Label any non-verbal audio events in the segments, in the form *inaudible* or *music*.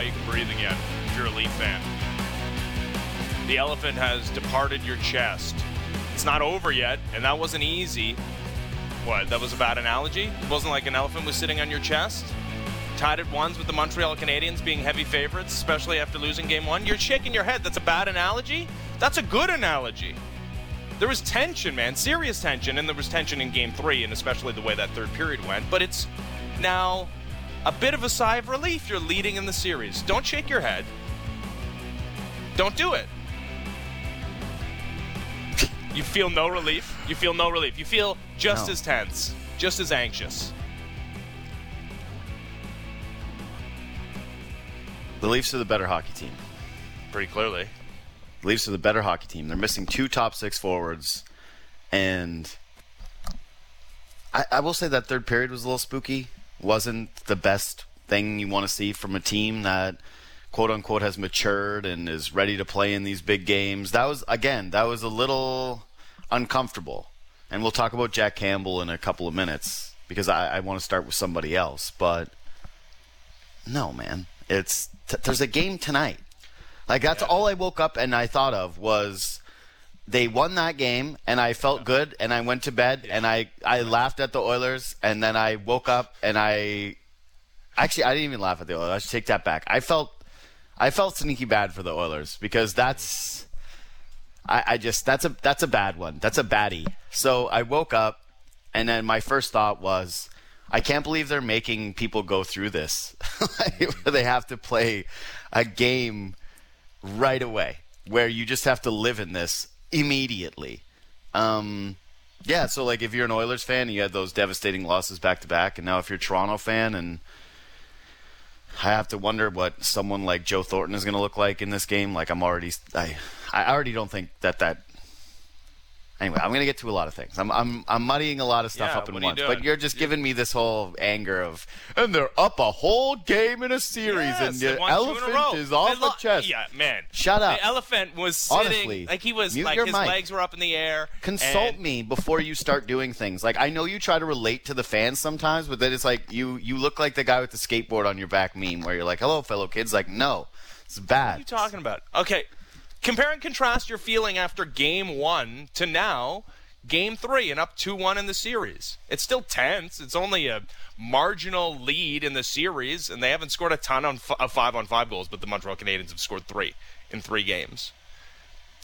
you can breathe again if you're a Leaf fan. The elephant has departed your chest. It's not over yet, and that wasn't easy. What? That was a bad analogy? It wasn't like an elephant was sitting on your chest? Tied at ones with the Montreal Canadiens being heavy favorites, especially after losing game one? You're shaking your head. That's a bad analogy? That's a good analogy. There was tension, man, serious tension, and there was tension in game three, and especially the way that third period went. But it's now a bit of a sigh of relief. You're leading in the series. Don't shake your head. Don't do it. You feel no relief. You feel no relief. You feel just No. as tense, just as anxious. The Leafs are the better hockey team. Pretty clearly. The Leafs are the better hockey team. They're missing two top six forwards, and I, I will say that third period was a little spooky. Wasn't the best thing you want to see from a team that quote unquote has matured and is ready to play in these big games. That was again, that was a little uncomfortable. And we'll talk about Jack Campbell in a couple of minutes because I, I want to start with somebody else. But no, man, it's t- there's a game tonight. Like that's all I woke up and I thought of was they won that game and I felt good and I went to bed and I I laughed at the Oilers and then I woke up and I actually I didn't even laugh at the Oilers. I should take that back. I felt I felt sneaky bad for the Oilers because that's I, I just that's a that's a bad one. That's a baddie. So I woke up and then my first thought was I can't believe they're making people go through this. *laughs* Mm-hmm. they have to play a game right away where you just have to live in this immediately. Um, yeah, so like if you're an Oilers fan, you had those devastating losses back to back, and now if you're a Toronto fan, and I have to wonder what someone like Joe Thornton is going to look like in this game. Like I'm already, I, I already don't think that that. Anyway, I'm going to get to a lot of things. I'm, I'm, I'm muddying a lot of stuff Yeah, up in are you but you're just giving me this whole anger of, and they're up a whole game in a series, Yes, and the won two in a elephant is off They the chest. Yeah, man. Shut up. The elephant was sitting Honestly, like he was like his mic. legs were up in the air. consult and- me before you start doing things. Like I know you try to relate to the fans sometimes, but then it's like you you look like the guy with the skateboard on your back meme where you're like, "Hello, fellow kids." Like, no, it's bad. What are you talking about? Okay, compare and contrast your feeling after game one to now, game three, and up 2 1 in the series. It's still tense. It's only a marginal lead in the series, and they haven't scored a ton of five on five goals, but the Montreal Canadiens have scored three in three games.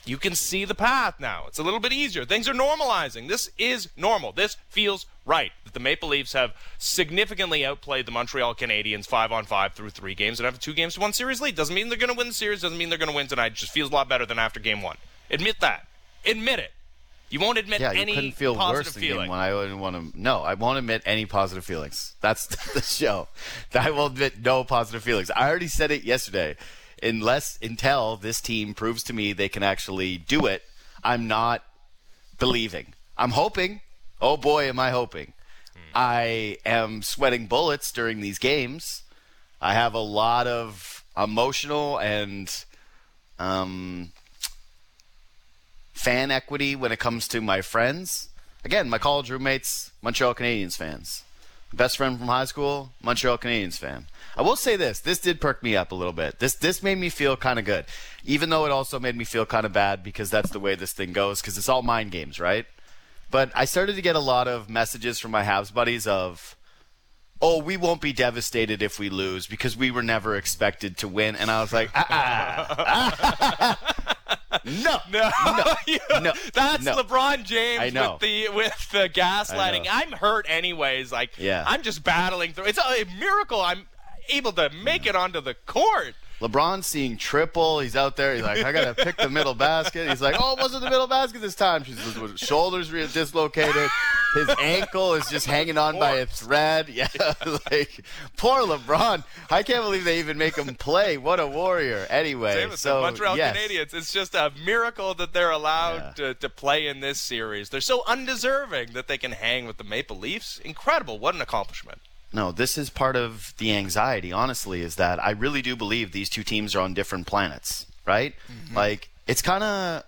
You can see the path now. It's a little bit easier. Things are normalizing. This is normal. This feels right. That the Maple Leafs have significantly outplayed the Montreal Canadiens five on five through three games and have a two games to one series lead. Doesn't mean they're going to win the series. Doesn't mean they're going to win tonight. It just feels a lot better than after game one. Admit that. Admit it. You won't admit yeah, you couldn't feel worse than feeling. game one. I wouldn't want to. No, I won't admit any positive feelings. That's *laughs* the show. I will admit no positive feelings. I already said it yesterday. Unless until this team proves to me they can actually do it, I'm not believing. I'm hoping. Oh boy, am I hoping. I am sweating bullets during these games. I have a lot of emotional and um, fan equity when it comes to my friends. Again, my college roommates, Montreal Canadiens fans. Best friend from high school, Montreal Canadiens fan. I will say this: this did perk me up a little bit. This this made me feel kind of good, even though it also made me feel kind of bad because that's the way this thing goes. Because it's all mind games, right? But I started to get a lot of messages from my Habs buddies of, "Oh, we won't be devastated if we lose because we were never expected to win." And I was like, "Ah, *laughs* *laughs* *laughs* no, No, *laughs* no, that's no. LeBron James with the with the gaslighting. I'm hurt anyways. Like, Yeah. I'm just battling through. It's a miracle I'm able to make it onto the court. LeBron's seeing triple. He's out there. He's like, I gotta pick the middle basket. He's like, oh, it wasn't the middle basket this time. His his shoulders re- dislocated. His ankle is just hanging on by a thread. *laughs* Yeah, like poor LeBron. I can't believe they even make him play. What a warrior. Anyway, Same so the Montreal yes. Canadiens. It's just a miracle that they're allowed Yeah. to, to play in this series. They're so undeserving that they can hang with the Maple Leafs. Incredible. What an accomplishment. No, this is part of the anxiety, honestly, is that I really do believe these two teams are on different planets, right? Mm-hmm. Like, it's kind of.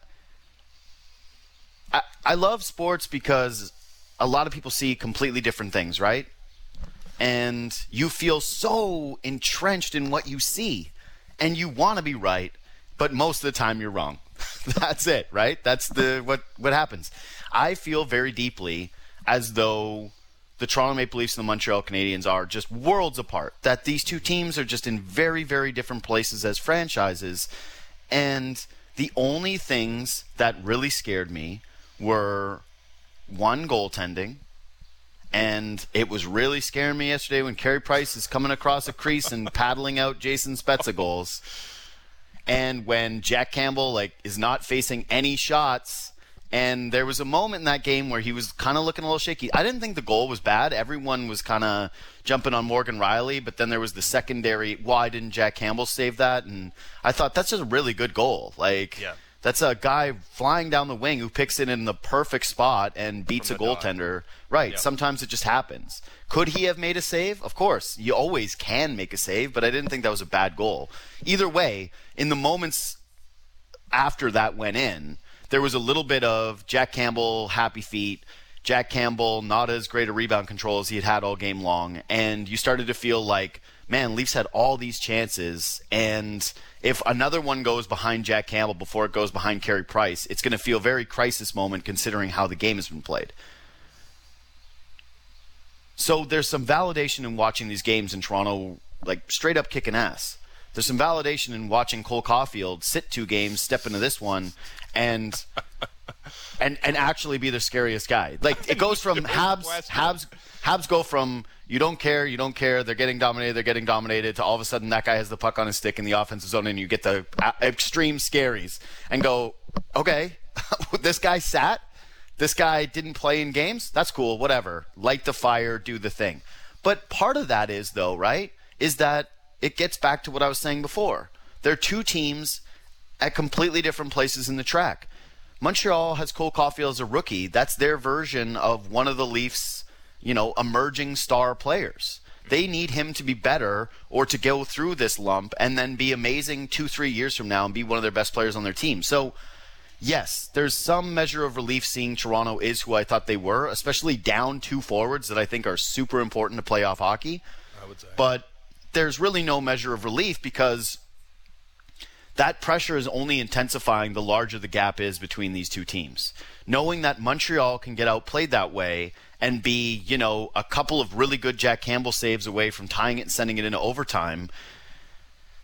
I, I love sports because a lot of people see completely different things, right? And you feel so entrenched in what you see. and you want to be right, but most of the time you're wrong. *laughs* That's it, right? That's the what what happens. I feel very deeply as though the Toronto Maple Leafs and the Montreal Canadiens are just worlds apart. That these two teams are just in very very different places as franchises, and the only things that really scared me were one goaltending. And it was really scaring me yesterday when Carey Price is coming across a crease and paddling out Jason Spezza goals and when Jack Campbell like is not facing any shots. And there was a moment in that game where he was kind of looking a little shaky. I didn't think the goal was bad. Everyone was kind of jumping on Morgan Rielly, but then there was the secondary. Why didn't Jack Campbell save that? And I thought that's just a really good goal. Like, Yeah. that's a guy flying down the wing who picks it in the perfect spot and beats a From the dot. goaltender. Right. Yeah. Sometimes it just happens. Could he have made a save? Of course. You always can make a save, but I didn't think that was a bad goal. Either way, in the moments after that went in, there was a little bit of Jack Campbell happy feet. Jack Campbell not as great a rebound control as he had had all game long, and you started to feel like, man, Leafs had all these chances, and if another one goes behind Jack Campbell before it goes behind Carey Price, it's going to feel very crisis moment considering how the game has been played. So there's some validation in watching these games in Toronto, like straight up kicking ass. There's some validation in watching Cole Caufield sit two games, step into this one, and and and actually be the scariest guy. Like it goes from *laughs* Habs. Habs, Habs go from you don't care, you don't care, they're getting dominated, they're getting dominated, to all of a sudden that guy has the puck on his stick in the offensive zone, and you get the uh, extreme scaries, and go, okay, *laughs* this guy sat, this guy didn't play in games. That's cool. Whatever. Light the fire. Do the thing. But part of that is, though, right, is that it gets back to what I was saying before. They're two teams at completely different places in the track. Montreal has Cole Caufield as a rookie. That's their version of one of the Leafs, you know, emerging star players. They need him to be better or to go through this lump and then be amazing two, three years from now and be one of their best players on their team. So yes, there's some measure of relief seeing Toronto is who I thought they were, especially down two forwards that I think are super important to playoff hockey. I would say. But there's really no measure of relief because that pressure is only intensifying the larger the gap is between these two teams. Knowing that Montreal can get outplayed that way and be, you know, a couple of really good Jack Campbell saves away from tying it and sending it into overtime,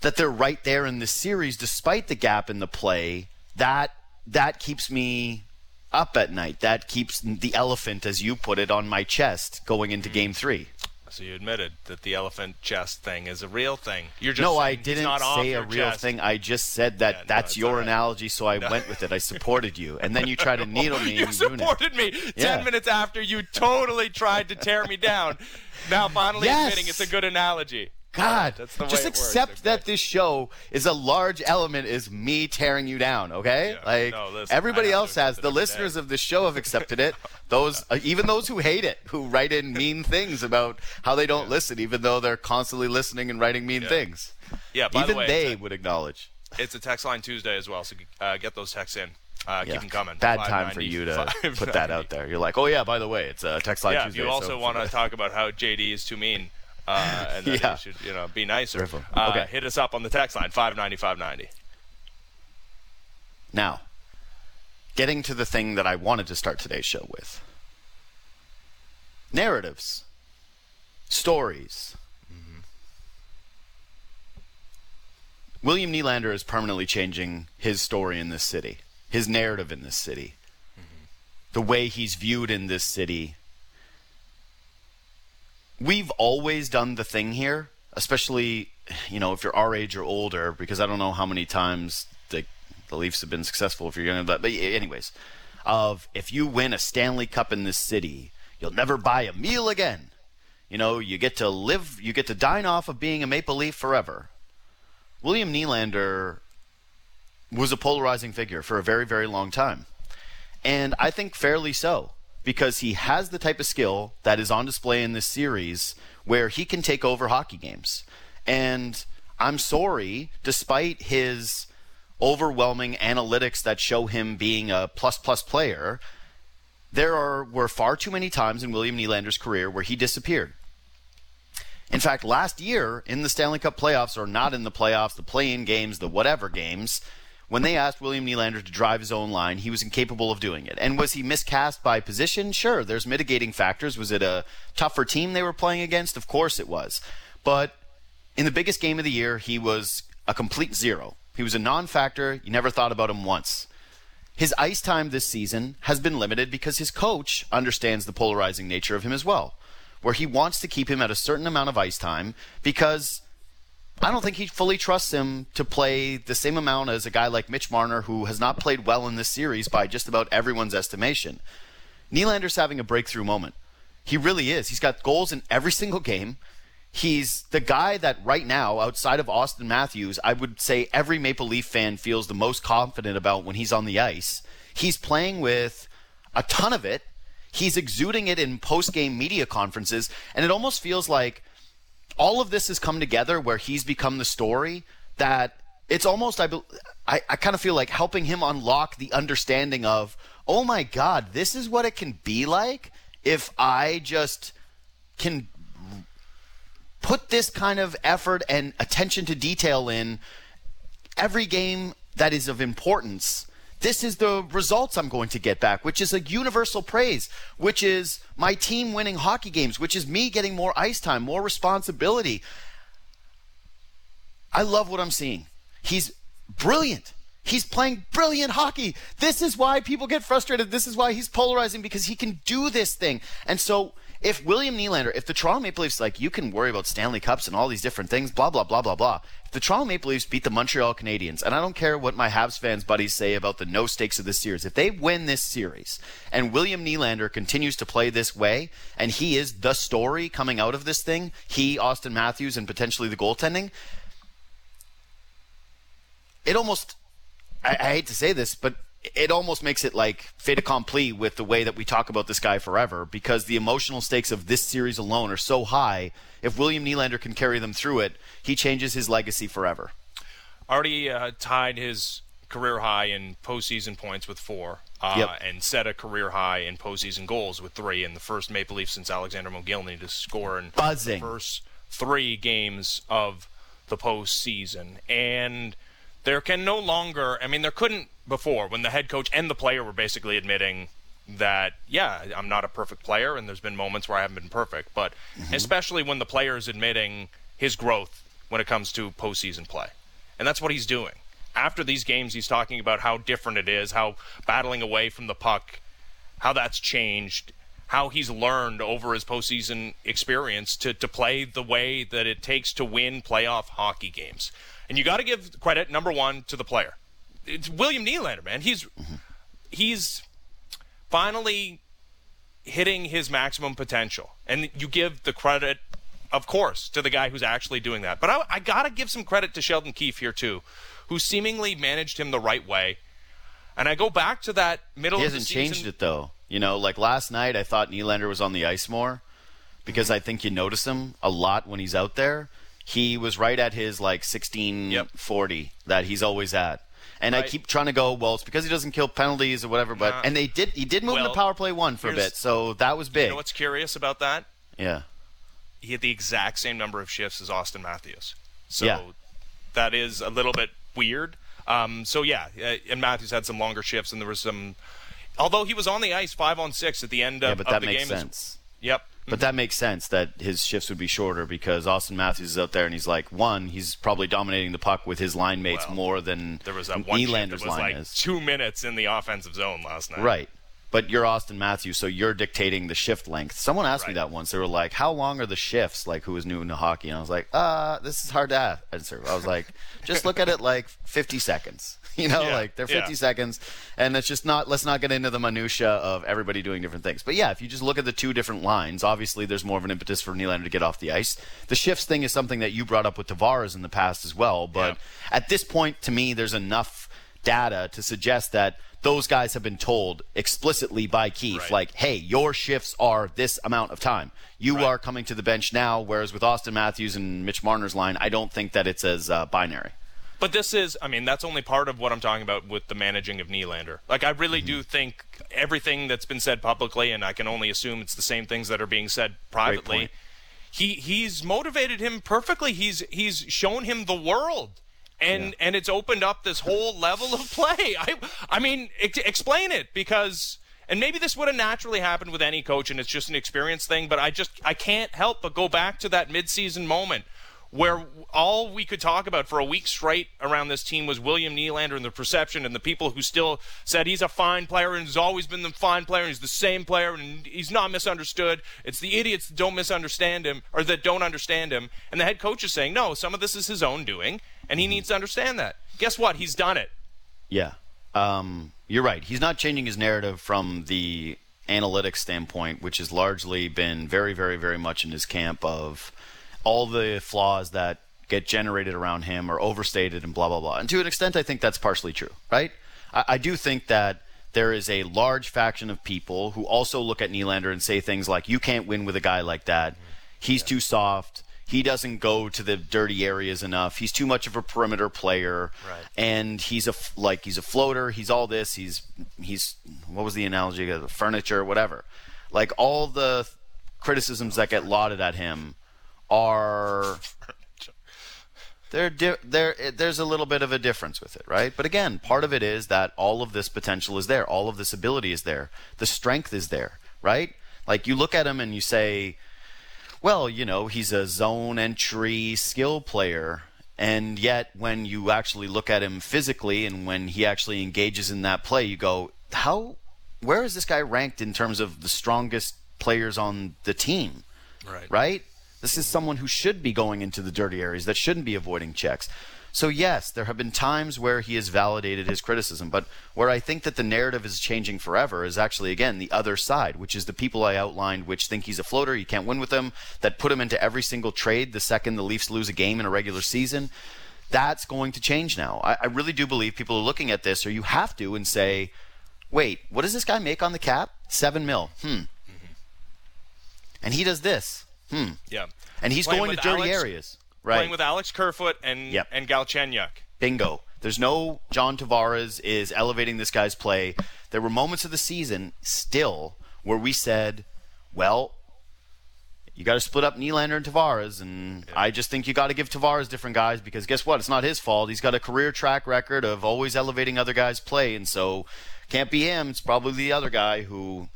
that they're right there in this series despite the gap in the play, that that keeps me up at night. That keeps the elephant, as you put it, on my chest going into mm-hmm. game three. So you admitted that the elephant chest thing is a real thing. You're just no, I didn't say a real chest. thing. I just said that Yeah, that's it's your right. analogy, so I went with it. I *laughs* supported you, and then you try to needle me. You and ruin it. supported me Yeah. ten minutes after you totally tried to tear me down. Now finally Yes. admitting it's a good analogy. God, That's the way just it works, accept that this show is a large element is me tearing you down. Okay, Yeah, like no, listen, everybody I have to else has. The listeners day. of this show have accepted it. *laughs* Those, uh, even those who hate it, who write in mean *laughs* things about how they don't listen, even though they're constantly listening and writing mean things. Yeah, by even the way, they it's would acknowledge. it's a text line Tuesday as well, so uh, get those texts in. Uh, Yeah. Keep them coming. Bad time for you to put that out there. You're like, oh yeah, by the way, it's a text line Yeah, Tuesday. you also so- want to talk about how JD is too mean. Uh, and that Yeah. he should, you know, be nicer. Uh, Okay. Hit us up on the text line five ninety five ninety. Now, getting to the thing that I wanted to start today's show with narratives, stories. William Nylander is permanently changing his story in this city, his narrative in this city, the way he's viewed in this city. We've always done the thing here, especially, you know, if you're our age or older, because I don't know how many times the, the Leafs have been successful if you're younger, but, but anyways, of if you win a Stanley Cup in this city, you'll never buy a meal again. You know, you get to live, you get to dine off of being a Maple Leaf forever. William Nylander was a polarizing figure for a very, very long time. And I think fairly so, because he has the type of skill that is on display in this series where he can take over hockey games. And I'm sorry, despite his overwhelming analytics that show him being a plus plus player, there are were far too many times in William Nylander's career where he disappeared. In fact, last year in the Stanley Cup playoffs, or not in the playoffs, the play-in games, the whatever games, when they asked William Nylander to drive his own line, he was incapable of doing it. And was he miscast by position? Sure, there's mitigating factors. Was it a tougher team they were playing against? Of course it was. But in the biggest game of the year, he was a complete zero. He was a non factor. You never thought about him once. His ice time this season has been limited because his coach understands the polarizing nature of him as well, where he wants to keep him at a certain amount of ice time because I don't think he fully trusts him to play the same amount as a guy like Mitch Marner, who has not played well in this series by just about everyone's estimation. Nylander's having a breakthrough moment. He really is. He's got goals in every *laughs* single game. He's the guy that right now, outside of Auston Matthews, I would say every Maple Leaf fan feels the most confident about when he's on the ice. He's playing with a ton of it. He's exuding it in post game media conferences, and it almost feels like all of this has come together where he's become the story that it's almost I, I, I kind of feel like helping him unlock the understanding of oh my god this is what it can be like if i just can put this kind of effort and attention to detail in every game that is of importance this is the results I'm going to get back, which is a universal praise, which is my team winning hockey games, which is me getting more ice time, more responsibility. I love what I'm seeing. He's brilliant. He's playing brilliant hockey. This is why people get frustrated. This is why he's polarizing because he can do this thing. And so if William Nylander, if the Toronto Maple Leafs, like, you can worry about Stanley Cups and all these different things, blah, blah, blah, blah, blah. If the Toronto Maple Leafs beat the Montreal Canadiens, and I don't care what my Habs fans buddies say about the no stakes of this series, if they win this series and William Nylander continues to play this way, and he is the story coming out of this thing, he, Auston Matthews, and potentially the goaltending, it almost, I, I hate to say this, but it almost makes it like fait accompli with the way that we talk about this guy forever because the emotional stakes of this series alone are so high. If William Nylander can carry them through it, he changes his legacy forever. Already uh, tied his career high in postseason points with four, uh, yep. and set a career high in postseason goals with three, and the first Maple Leaf since Alexander Mogilny to score in Buzzing. the first three games of the postseason. And there can no longer, I mean, there couldn't before when the head coach and the player were basically admitting that yeah i'm not a perfect player and there's been moments where i haven't been perfect but mm-hmm. especially when the player is admitting his growth when it comes to postseason play. And that's what he's doing. After these games he's talking about how different it is how battling away from the puck how that's changed how he's learned over his postseason experience to, to play the way that it takes to win playoff hockey games and you got to give credit number one to the player it's William Nylander, man. He's mm-hmm. he's finally hitting his maximum potential, and you give the credit, of course, to the guy who's actually doing that. But I, I gotta give some credit to Sheldon Keefe here too, who seemingly managed him the right way. And I go back to that middle. He hasn't changed it though. You know, like last night, I thought Nylander was on the ice more because I think you notice him a lot when he's out there. He was right at his like 16 yep. 40 that he's always at. And right. I keep trying to go, well, it's because he doesn't kill penalties or whatever. But uh, and they did, he did move well, into power play one for a bit, so that was big. You know what's curious about that? Yeah, he had the exact same number of shifts as Auston Matthews. So yeah. that is a little bit weird. Um, so yeah, uh, and Matthews had some longer shifts, and there was some. Although he was on the ice five on six at the end of, yeah, but that of the makes game. Sense. As, yep. But that makes sense that his shifts would be shorter because Auston Matthews is out there and he's like one, he's probably dominating the puck with his line mates well, more than there was that one Nylander's was line like is. Two minutes in the offensive zone last night. Right. But you're Auston Matthews, so you're dictating the shift length. Someone asked right. me that once. They were like, "How long are the shifts?" Like, who was new into hockey? And I was like, "Uh, this is hard to answer." I was like, "Just look at it like 50 seconds." *laughs* You know, yeah, like they're 50 yeah. seconds, and it's just not. Let's not get into the minutia of everybody doing different things. But yeah, if you just look at the two different lines, obviously there's more of an impetus for Nylander to get off the ice. The shifts thing is something that you brought up with Tavares in the past as well. But yeah. at this point, to me, there's enough data to suggest that those guys have been told explicitly by Keefe, right. like, hey, your shifts are this amount of time. You right. are coming to the bench now, whereas with Auston Matthews and Mitch Marner's line, I don't think that it's as uh, binary. But this is, I mean, that's only part of what I'm talking about with the managing of Nylander. Like, I really mm-hmm. do think everything that's been said publicly, and I can only assume it's the same things that are being said privately. he he's motivated him perfectly. He's he's shown him the world. And Yeah. and it's opened up this whole level of play. *laughs* I I mean, ex- explain it because and maybe this would have naturally happened with any coach and it's just an experience thing, but I just I can't help but go back to that midseason moment where all we could talk about for a week straight around this team was William Nylander and the perception and the people who still said he's a fine player and has always been the fine player and he's the same player and he's not misunderstood. It's the idiots that don't misunderstand him or that don't understand him. And the head coach is saying, no, some of this is his own doing and he needs to understand that. Guess what? He's done it. Yeah. Um, you're right. He's not changing his narrative from the analytics standpoint, which has largely been very, very, very much in his camp of all the flaws that get generated around him are overstated and blah, blah, blah. And to an extent, I think that's partially true, right? I, I do think that there is a large faction of people who also look at Nylander and say things like, you can't win with a guy like that. He's too soft. He doesn't go to the dirty areas enough. He's too much of a perimeter player. Right. And he's a like he's a floater. He's all this. He's he's what was the analogy? The furniture, whatever. Like all the criticisms that get lauded at him are there di- there there's a little bit of a difference with it, right? But again, part of it is that all of this potential is there, all of this ability is there, the strength is there, right? Like you look at him and you say, well, you know, he's a zone entry skill player. And yet, when you actually look at him physically and when he actually engages in that play, you go, how, where is this guy ranked in terms of the strongest players on the team? Right. right? This is someone who should be going into the dirty areas, that shouldn't be avoiding checks. So, yes, there have been times where he has validated his criticism, but where I think that the narrative is changing forever is actually, again, the other side, which is the people I outlined, which think he's a floater, you can't win with him, that put him into every single trade the second the Leafs lose a game in a regular season. That's going to change now. I, I really do believe people are looking at this, or you have to, and say, wait, what does this guy make on the cap? Seven mil. Hmm. And he does this. Hmm. Yeah. And he's Playing going to dirty Alex- areas. Right. Playing with Alex Kerfoot and Yep. and Galchenyuk. Bingo. There's no John Tavares is elevating this guy's play. There were moments of the season still where we said, well, you got to split up Nylander and Tavares, and I just think you got to give Tavares different guys because guess what? It's not his fault. He's got a career track record of always elevating other guys' play, and so can't be him. It's probably the other guy who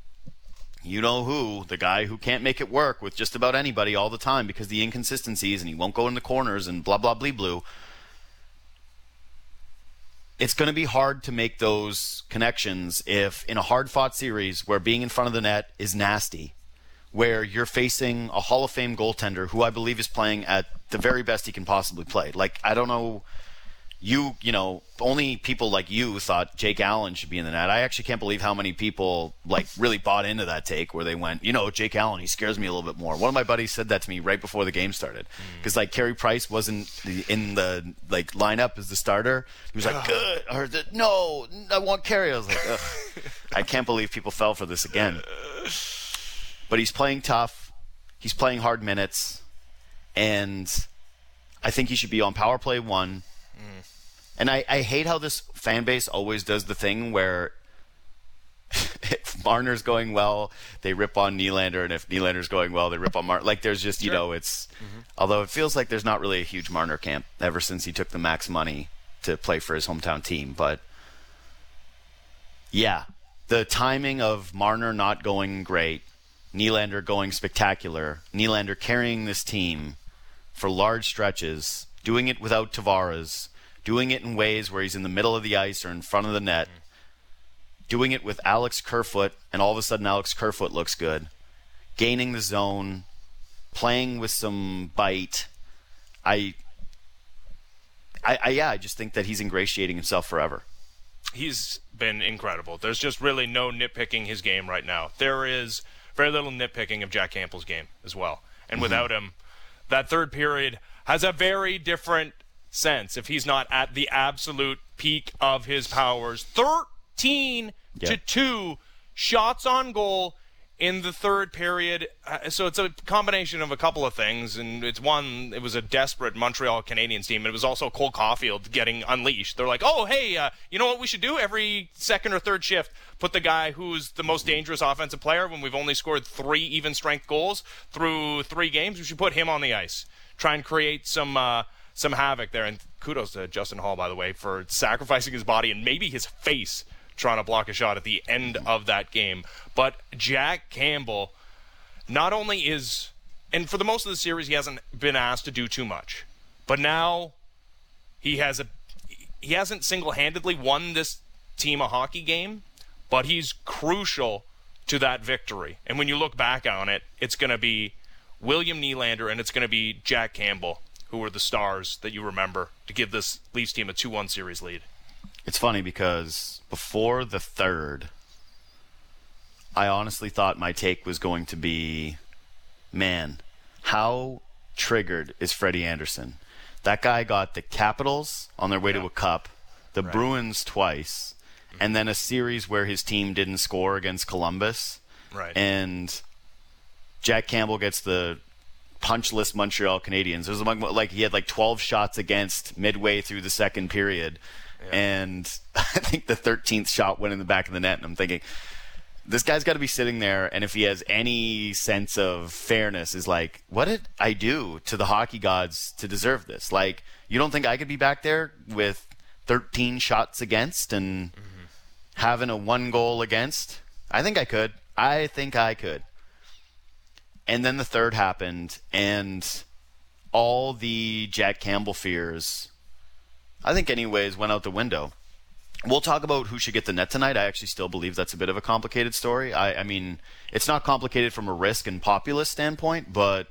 you know who, the guy who can't make it work with just about anybody all the time because the inconsistencies and he won't go in the corners and blah blah blah blue. It's going to be hard to make those connections if in a hard fought series where being in front of the net is nasty, where you're facing a Hall of Fame goaltender who I believe is playing at the very best he can possibly play. Like I don't know you, you know, only people like you thought Jake Allen should be in the net. I actually can't believe how many people like really bought into that take where they went, you know, Jake Allen, he scares me a little bit more. One of my buddies said that to me right before the game started mm. because like Carey Price wasn't the- in the like lineup as the starter. He was like, good, or the, no, I want Carey. I was like, Ugh. *laughs* I can't believe people fell for this again. But he's playing tough. He's playing hard minutes, and I think he should be on power play one. And I, I hate how this fan base always does the thing where *laughs* if Marner's going well, they rip on Nylander, and if Nylander's going well, they rip on Marner. Like there's just you know it's. Mm-hmm. Although it feels like there's not really a huge Marner camp ever since he took the max money to play for his hometown team, but yeah, the timing of Marner not going great, Nylander going spectacular, Nylander carrying this team for large stretches, doing it without Tavares, doing it in ways where he's in the middle of the ice or in front of the net, doing it with Alex Kerfoot, and all of a sudden Alex Kerfoot looks good, gaining the zone, playing with some bite. I, I, I yeah, I just think that he's ingratiating himself forever. he's been incredible. There's just really no nitpicking his game right now. There is very little nitpicking of Jack Campbell's game as well. And mm-hmm. without him, that third period has a very different sense if he's not at the absolute peak of his powers. 13 Yeah. to 2 shots on goal in the third period, uh, so it's a combination of a couple of things, and it's one, it was a desperate Montreal Canadiens team, and it was also Cole Caufield getting unleashed. They're like, oh, hey, uh, you know what we should do every second or third shift? Put the guy who's the most dangerous offensive player when we've only scored three even strength goals through three games. We should put him on the ice. Try and create some. Uh, some havoc there, and kudos to Justin Holl, by the way, for sacrificing his body and maybe his face trying to block a shot at the end of that game. But Jack Campbell not only is, and for the most of the series, he hasn't been asked to do too much, but now he has a, he hasn't single-handedly won this team a hockey game, but he's crucial to that victory. And when you look back on it, it's going to be William Nylander and it's going to be Jack Campbell who were the stars that you remember to give this Leafs team a 2-1 series lead. It's funny because before the third, I honestly thought my take was going to be, man, how triggered is Freddie Andersen? That guy got the Capitals on their way yeah. to a cup, the right. Bruins twice, mm-hmm. and then a series where his team didn't score against Columbus. Right. And Jack Campbell gets the punchless Montreal Canadiens. It was among like he had like 12 shots against midway through the second period yeah. And *laughs* I think the 13th shot went in the back of the net, and I'm thinking, this guy's got to be sitting there, and if he has any sense of fairness, is like, what did I do to the hockey gods to deserve this? Like, you don't think I could be back there with 13 shots against and mm-hmm. having a one goal against? I think I could. I think I could. And then the third happened, and all the Jack Campbell fears I think, anyways, went out the window. We'll talk about who should get the net tonight. I actually still believe that's a bit of a complicated story. I, I mean, it's not complicated from a risk and populist standpoint, but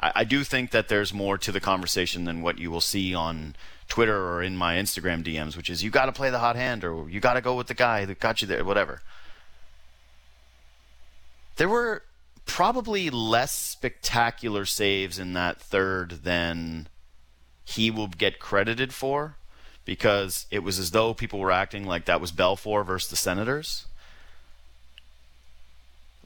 I, I do think that there's more to the conversation than what you will see on Twitter or in my Instagram DMs, which is you got to play the hot hand or you got to go with the guy that got you there, whatever. There were probably less spectacular saves in that third than he will get credited for because it was as though people were acting like that was Belfour versus the Senators.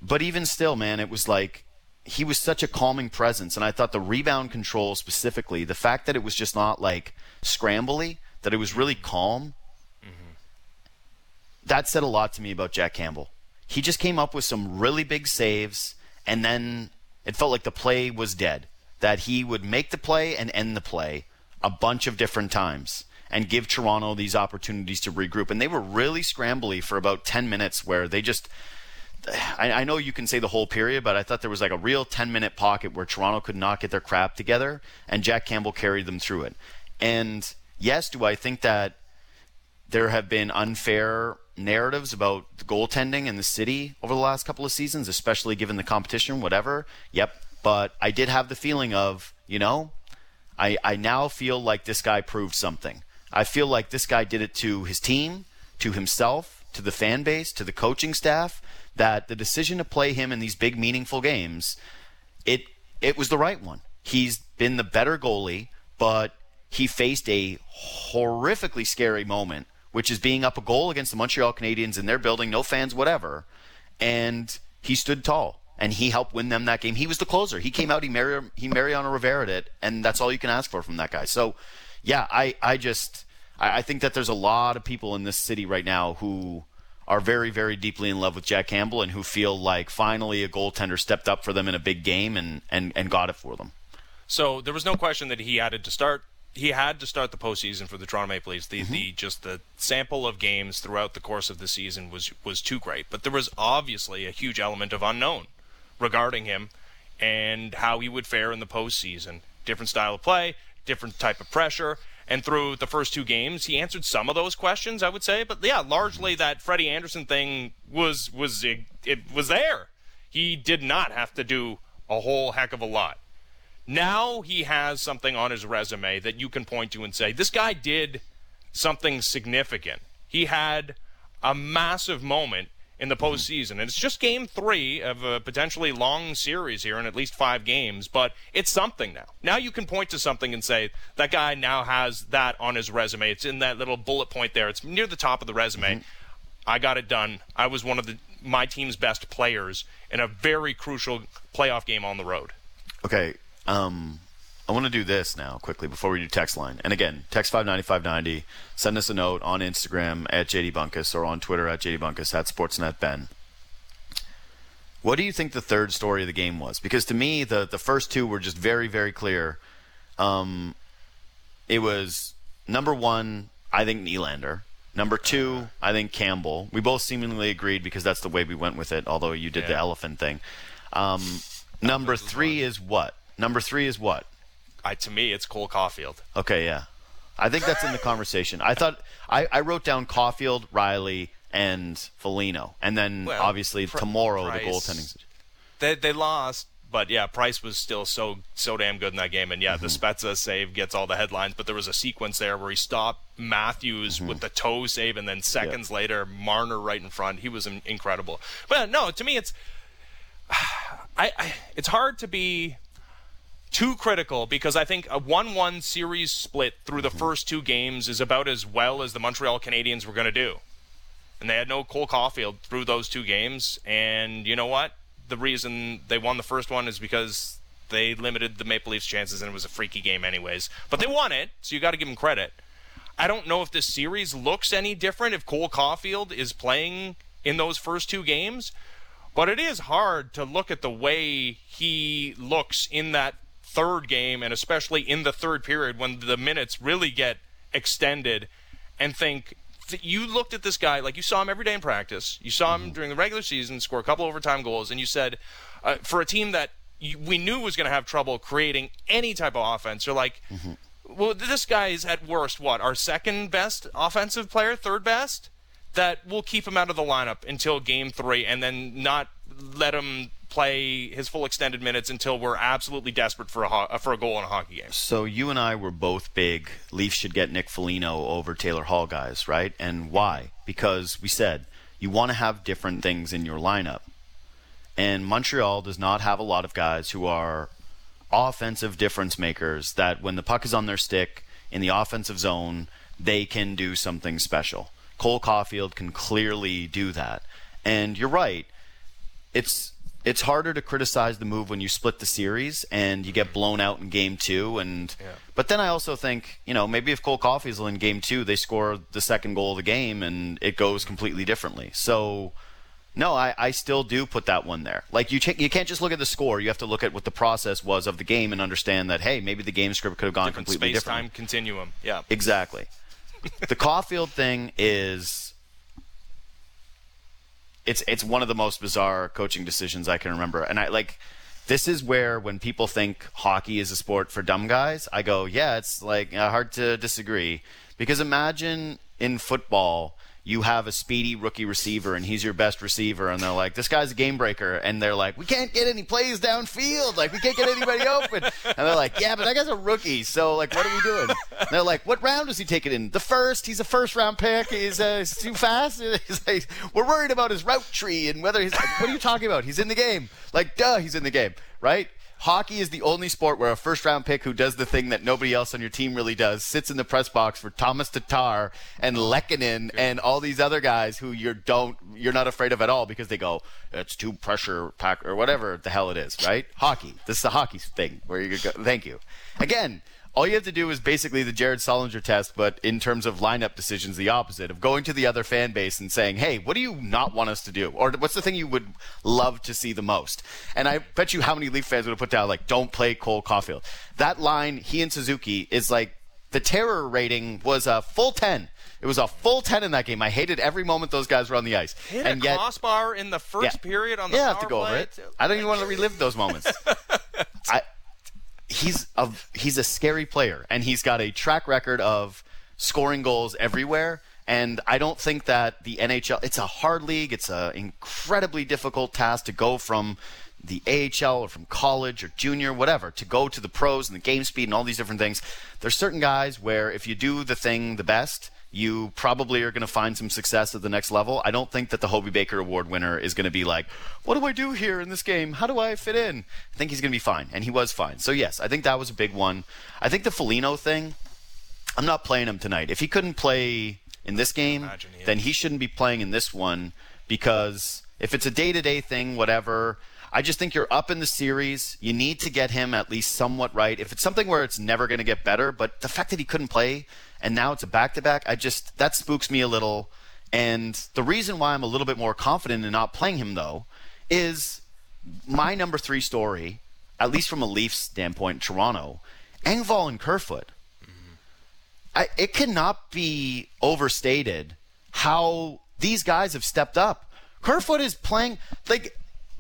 But even still, man, it was like he was such a calming presence. And I thought the rebound control specifically, the fact that it was just not like scrambly, that it was really calm, mm-hmm. that said a lot to me about Jack Campbell. He just came up with some really big saves, and then it felt like the play was dead. That he would make the play and end the play a bunch of different times and give Toronto these opportunities to regroup. And they were really scrambly for about 10 minutes where they just. I, I, know you can say the whole period, but I thought there was like a real 10 minute pocket where Toronto could not get their crap together, and Jack Campbell carried them through it. And yes, do I think that there have been unfair narratives about the goaltending in the city over the last couple of seasons, especially given the competition, whatever? Yep. But I did have the feeling of, you know, I, I now feel like this guy proved something. I feel like this guy did it to his team, to himself, to the fan base, to the coaching staff, that the decision to play him in these big meaningful games, it it was the right one. He's been the better goalie, but he faced a horrifically scary moment, which is being up a goal against the Montreal Canadiens in their building, no fans, whatever. And he stood tall and he helped win them that game. He was the closer. He came out, he married he Mariano Rivera it, and that's all you can ask for from that guy. So, yeah, I I just I, I think that there's a lot of people in this city right now who are very very deeply in love with Jack Campbell and who feel like finally a goaltender stepped up for them in a big game and and and got it for them. So there was no question that he added to start he had to start the postseason for the Toronto Maple Leafs. The, mm-hmm. the just the sample of games throughout the course of the season was was too great. But there was obviously a huge element of unknown regarding him and how he would fare in the postseason. Different style of play, different type of pressure. And through the first two games, he answered some of those questions, I would say. But yeah, largely that Freddie Andersen thing was was it, it was there. He did not have to do a whole heck of a lot. Now he has something on his resume that you can point to and say, this guy did something significant. He had a massive moment in the postseason. And it's just game three of a potentially long series here in at least five games, but it's something now. Now you can point to something and say, that guy now has that on his resume. It's in that little bullet point there. It's near the top of the resume. Mm-hmm. I got it done. I was one of the my team's best players in a very crucial playoff game on the road. Okay. Um, I want to do this now quickly before we do text line. And again, text 59590. Send us a note on Instagram at JD Bunkis or on Twitter at JD Bunkis at SportsNetBen. What do you think the third story of the game was? Because to me, the, the first two were just very, very clear. Um, it was number one, I think Nylander. Number two, I think Campbell. We both seemingly agreed because that's the way we went with it, although you did the elephant thing. Um, number three is what? Number three is what? I, to me, it's Cole Caufield. Okay, yeah. I think that's in the conversation. I thought I, I wrote down Caufield, Rielly, and Foligno, and then Well, obviously Pr- tomorrow Price. the goaltending. They they lost, but yeah, Price was still so so damn good in that game. And yeah, the mm-hmm. Spezza save gets all the headlines, but there was a sequence there where he stopped Matthews mm-hmm. with the toe save, and then seconds later Marner right in front. He was incredible. But no, to me, it's *sighs* I, I it's hard to be too critical because I think a 1 1 series split through the mm-hmm. first two games is about as well as the Montreal Canadiens were going to do. And they had no Cole Caufield through those two games. And you know what? The reason they won the first one is because they limited the Maple Leafs' chances and it was a freaky game, anyways. But they won it, so you got to give them credit. I don't know if this series looks any different if Cole Caufield is playing in those first two games, but it is hard to look at the way he looks in that third game and especially in the third period when the minutes really get extended and think th- you looked at this guy like you saw him every day in practice. You saw him during the regular season score a couple overtime goals, and you said uh, for a team that you, we knew was going to have trouble creating any type of offense, you're like, well, this guy is at worst what our second best offensive player, third best. That will keep him out of the lineup until game three, and then not let him play his full extended minutes until we're absolutely desperate for a ho- for a goal in a hockey game. So you and I were both big. Leafs should get Nick Foligno over Taylor Hall guys, right? And why? Because we said you want to have different things in your lineup. And Montreal does not have a lot of guys who are offensive difference makers that when the puck is on their stick in the offensive zone, they can do something special. Cole Caufield can clearly do that. And you're right. It's it's harder to criticize the move when you split the series and you get blown out in game two and but then I also think, you know, maybe if Cole Caufield's in game two, they score the second goal of the game and it goes completely differently. So no, I, I still do put that one there. Like you, ch- you can't just look at the score. You have to look at what the process was of the game and understand that hey, maybe the game script could have gone Different completely space different. Space time continuum. Yeah. Exactly. the Caufield thing is it's it's one of the most bizarre coaching decisions I can remember. And I like this is where when people think hockey is a sport for dumb guys, I go, yeah, it's like uh, hard to disagree because imagine in football you have a speedy rookie receiver and he's your best receiver. And they're like this guy's a game breaker. And they're like we can't get any plays downfield. Like we can't get anybody *laughs* open. And they're like yeah but that guy's a rookie. So like what are we doing? And they're like what round does he take it in? The first? He's a first round pick. He's, uh, he's too fast. *laughs* He's like, we're worried about his route tree and whether he's like, what are you talking about? He's in the game. Like duh he's in the game right Hockey is the only sport where a first round pick who does the thing that nobody else on your team really does sits in the press box for Thomas Tatar and oh, Lehkonen and all these other guys who you don't you're not afraid of at all because they go it's too pressure pack or whatever the hell it is right? Hockey. This is the hockey thing where you go thank you. Again all you have to do is basically the Jared Sullinger test, but in terms of lineup decisions, the opposite of going to the other fan base and saying, "Hey, what do you not want us to do, or what's the thing you would love to see the most?" And I bet you how many Leaf fans would have put down like, "Don't play Cole Caufield." That line, he and Suzuki, is like the terror rating was a full ten. It was a full ten in that game. I hated every moment those guys were on the ice, Hit and a yet crossbar in the first Yeah. period on the yeah, I have to go over it. I don't even want to relive those moments. *laughs* I, he's a he's a scary player, and he's got a track record of scoring goals everywhere. And I don't think that the NHL. It's a hard league. It's an incredibly difficult task to go from the AHL or from college or junior, whatever, to go to the pros and the game speed and all these different things. There's certain guys where if you do the thing the best, you probably are going to find some success at the next level. I don't think that the Hobey Baker Award winner is going to be like, what do I do here in this game? How do I fit in? I think he's going to be fine, and he was fine. So, yes, I think that was a big one. I think the Foligno thing, I'm not playing him tonight. If he couldn't play in this game, he then he shouldn't be playing in this one because If it's a day to day thing, whatever. I just think you're up in the series. You need to get him at least somewhat right. If it's something where it's never going to get better, but the fact that he couldn't play and now it's a back to back, I just, that spooks me a little. And the reason why I'm a little bit more confident in not playing him, though, is my number three story, at least from a Leafs standpoint, Toronto, Engvall and Kerfoot. I, it cannot be overstated how these guys have stepped up. Kerfoot is playing like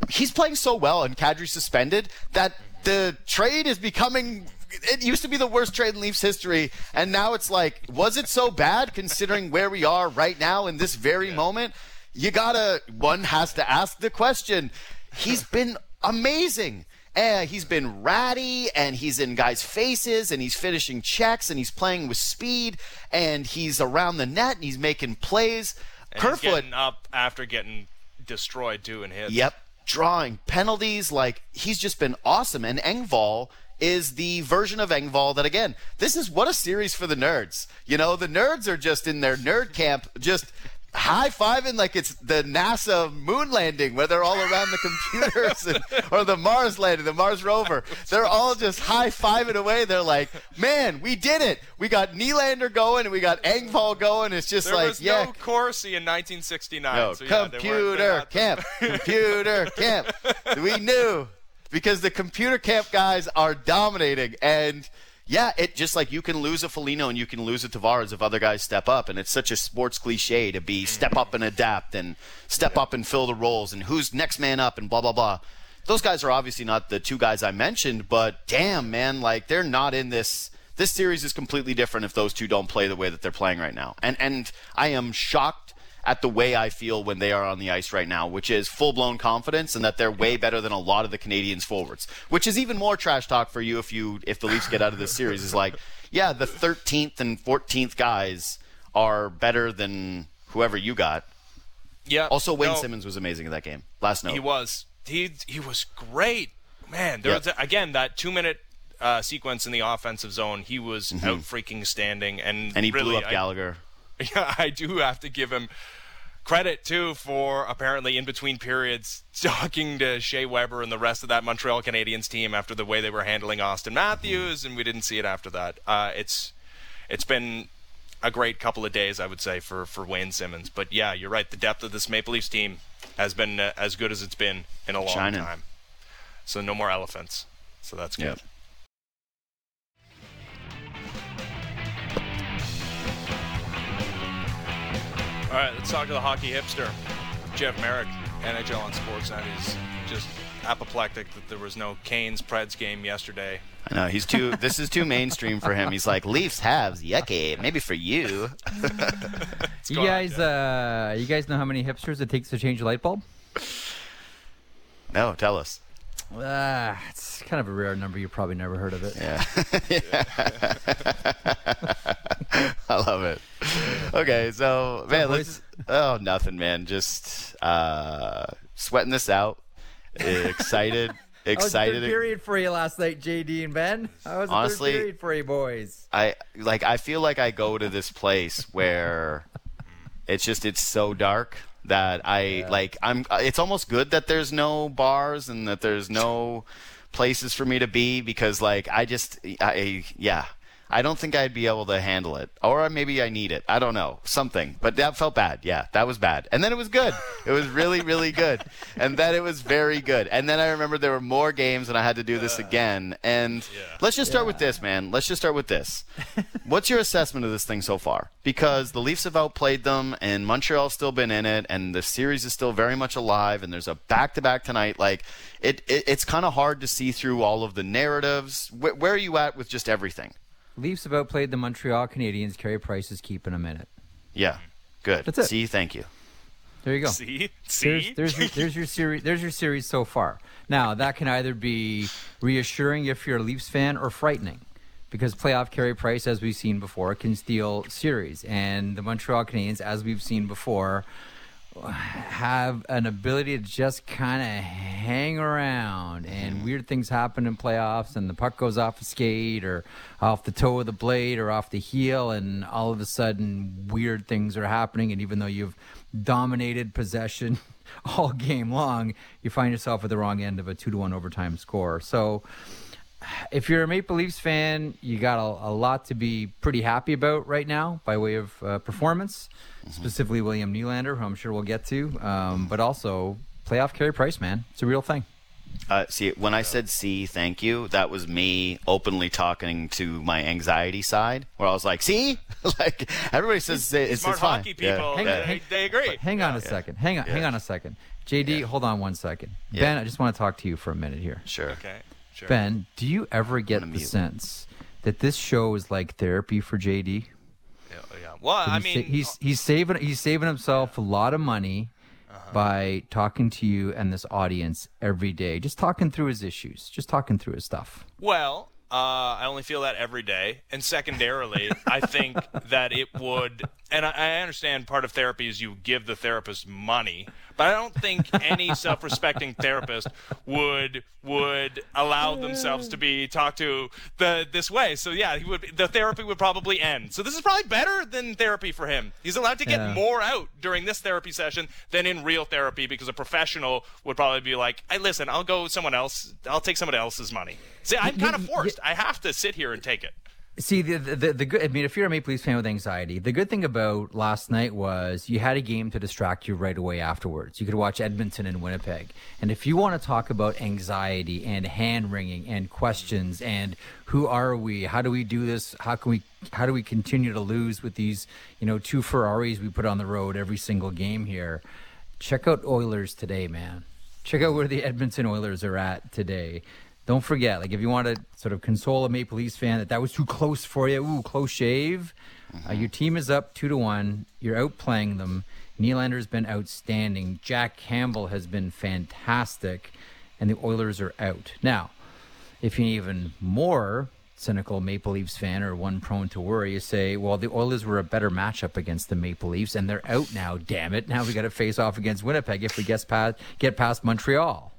he's playing so well and Kadri suspended that the trade is becoming it used to be the worst trade in Leafs history, and now it's like, was it so bad considering where we are right now in this very yeah. moment? You gotta, one has to ask the question. He's *laughs* been amazing. Uh, he's been ratty and he's in guys' faces and he's finishing checks and he's playing with speed and he's around the net and he's making plays. And Kerfoot up after getting destroyed too in hits. Yep, drawing penalties like he's just been awesome. And Engvall is the version of Engvall that again, this is what a series for the nerds. You know, the nerds are just in their nerd camp, just high fiving like it's the NASA moon landing where they're all around the computers and, *laughs* or the Mars landing, the Mars rover. They're all just high fiving away. They're like, man, we did it. We got Nylander going and we got Engvall going. It's just there like, was yeah. no Corsi in 1969. No, so yeah, computer camp, *laughs* computer camp. We knew because the computer camp guys are dominating and – yeah, it just like you can lose a Foligno and you can lose a Tavares if other guys step up, and it's such a sports cliche to be mm. step up and adapt and step up and fill the roles and who's next man up and blah blah blah. Those guys are obviously not the two guys I mentioned, but damn man, like they're not in this. This series is completely different if those two don't play the way that they're playing right now, and and I am shocked at the way I feel when they are on the ice right now, which is full blown confidence and that they're way better than a lot of the Canadians forwards. Which is even more trash talk for you if you if the Leafs get out of this series is like, yeah, the 13th and 14th guys are better than whoever you got. Yeah. Also, Wayne no, Simmonds was amazing in that game. Last night He was. He he was great. Man, there yep. was again that two minute uh, sequence in the offensive zone. He was mm-hmm. out freaking standing, and and he really, blew up Gallagher. I, *laughs* yeah, I do have to give him credit too for apparently in between periods *laughs* talking to Shea Weber and the rest of that Montreal Canadiens team after the way they were handling Auston Matthews, and we didn't see it after that. Uh, it's it's been a great couple of days, I would say, for for Wayne Simmonds. But yeah, you're right. The depth of this Maple Leafs team has been uh, as good as it's been in a long Shining. time. So no more elephants. So that's good. Yep. All right, let's talk to the hockey hipster, Jeff Marek, NHL on Sportsnet. He's just apoplectic that there was no Canes Preds game yesterday. I know he's too. this is too mainstream for him. He's like Leafs Habs, yucky. Maybe for you. *laughs* you guys, uh, you guys know how many hipsters it takes to change a light bulb? No, tell us. Uh, it's kind of a rare number. You probably never heard of it. Yeah. *laughs* I love it. Okay, so man, let's. Oh, nothing, man. Just uh, sweating this out. Excited. *laughs* excited. How period for you last night, JD and Ben? I was Honestly, period for you boys? I like. I feel like I go to this place where it's just it's so dark that I yeah. like I'm uh, it's almost good that there's no bars and that there's no places for me to be because like I just I yeah I don't think I'd be able to handle it. Or maybe I need it. I don't know. Something. But that felt bad. Yeah, that was bad. And then it was good. It was really, really good. And then it was very good. And then I remember there were more games and I had to do this uh, again. And yeah. let's just start yeah. with this, man. Let's just start with this. What's your assessment of this thing so far? Because the Leafs have outplayed them and Montreal's still been in it and the series is still very much alive and there's a back to back tonight. Like, it, it it's kind of hard to see through all of the narratives. Where, where are you at with just everything? Leafs have outplayed the Montreal Canadiens. Carey Price is keeping a minute. Yeah, good. That's it. See, thank you. There you go. See, see. There's, there's, your, there's your series. There's your series so far. Now that can either be reassuring if you're a Leafs fan or frightening, because playoff Carey Price, as we've seen before, can steal series, and the Montreal Canadiens, as we've seen before, have an ability to just kind of hang around and weird things happen in playoffs and the puck goes off a skate or off the toe of the blade or off the heel and all of a sudden weird things are happening and even though you've dominated possession *laughs* all game long you find yourself at the wrong end of a 2 to 1 overtime score so if you're a Maple Leafs fan, you got a, a, lot to be pretty happy about right now by way of uh, performance, mm-hmm. Specifically William Nylander, who I'm sure we'll get to, um, but also playoff Carey Price, man. It's a real thing. Uh, see, when I said "see, thank you," that was me openly talking to my anxiety side, where I was like, "See, *laughs* like everybody says it's, smart it's hockey fine. people, Yeah. Hang they, on, hang- they agree. Hang on Yeah, a yeah. second. Hang on. Hang on a second. JD, hold on one second. Yeah. Ben, I just want to talk to you for a minute here. Sure. Okay, sure. Ben, do you ever get the mute. sense that this show is like therapy for JD? Well, I mean, he's he's saving he's saving himself a lot of money Uh-huh. by talking to you and this audience every day, just talking through his issues, just talking through his stuff. Well, uh, I only feel that every day. And secondarily, I think that it would, and I, I understand part of therapy is you give the therapist money, but I don't think any *laughs* self-respecting therapist would would allow themselves to be talked to the this way. So yeah, he would. The therapy would probably end. So this is probably better than therapy for him. He's allowed to get Yeah. more out during this therapy session than in real therapy because a professional would probably be like, "Hey, listen, I'll go with someone else. I'll take someone else's money." See, I'm kind of forced. I have to sit here and take it. See the, the the good. I mean, if you're a Maple Leafs fan with anxiety, the good thing about last night was you had a game to distract you right away afterwards. You could watch Edmonton and Winnipeg, and if you want to talk about anxiety and hand wringing and questions and who are we, how do we do this, how can we, how do we continue to lose with these, you know, two Ferraris we put on the road every single game here? Check out Oilers today, man. Check out where the Edmonton Oilers are at today. Don't forget, like if you want to sort of console a Maple Leafs fan that that was too close for you, ooh, close shave. Uh, your team is up two to one. You're outplaying them. Nylander's been outstanding. Jack Campbell has been fantastic, and the Oilers are out now. If you're even more cynical Maple Leafs fan or one prone to worry, you say, well, the Oilers were a better matchup against the Maple Leafs, and they're out now. Damn it! Now we got to face off against Winnipeg if we get past get past Montreal.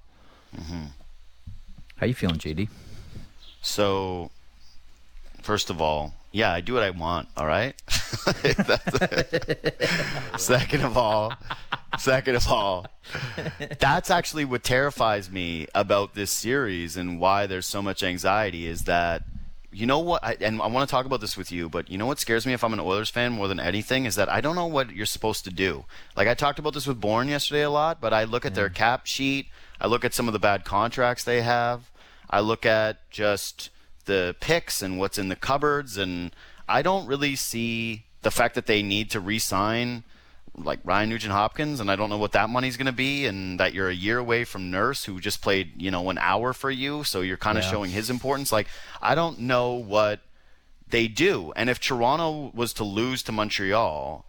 How you feeling, JD? So, first of all, yeah, I do what I want. All right. *laughs* second of all, second of all, that's actually what terrifies me about this series and why there's so much anxiety is that you know what I, and I want to talk about this with you but you know what scares me if I'm an Oilers fan more than anything is that I don't know what you're supposed to do like I talked about this with Bourne yesterday a lot but I look at their cap sheet I look at some of the bad contracts they have I look at just the picks and what's in the cupboards and I don't really see the fact that they need to re-sign like Ryan Nugent Hopkins, and I don't know what that money's going to be, and that you're a year away from Nurse, who just played, you know, an hour for you, so you're kind of Yeah. showing his importance. Like, I don't know what they do, and if Toronto was to lose to Montreal,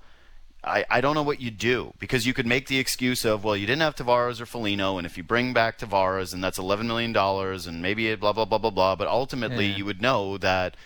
I, I don't know what you do because you could make the excuse of well you didn't have Tavares or Foligno and if you bring back Tavares and that's eleven million dollars and maybe it blah blah blah blah blah but ultimately Yeah. you would know that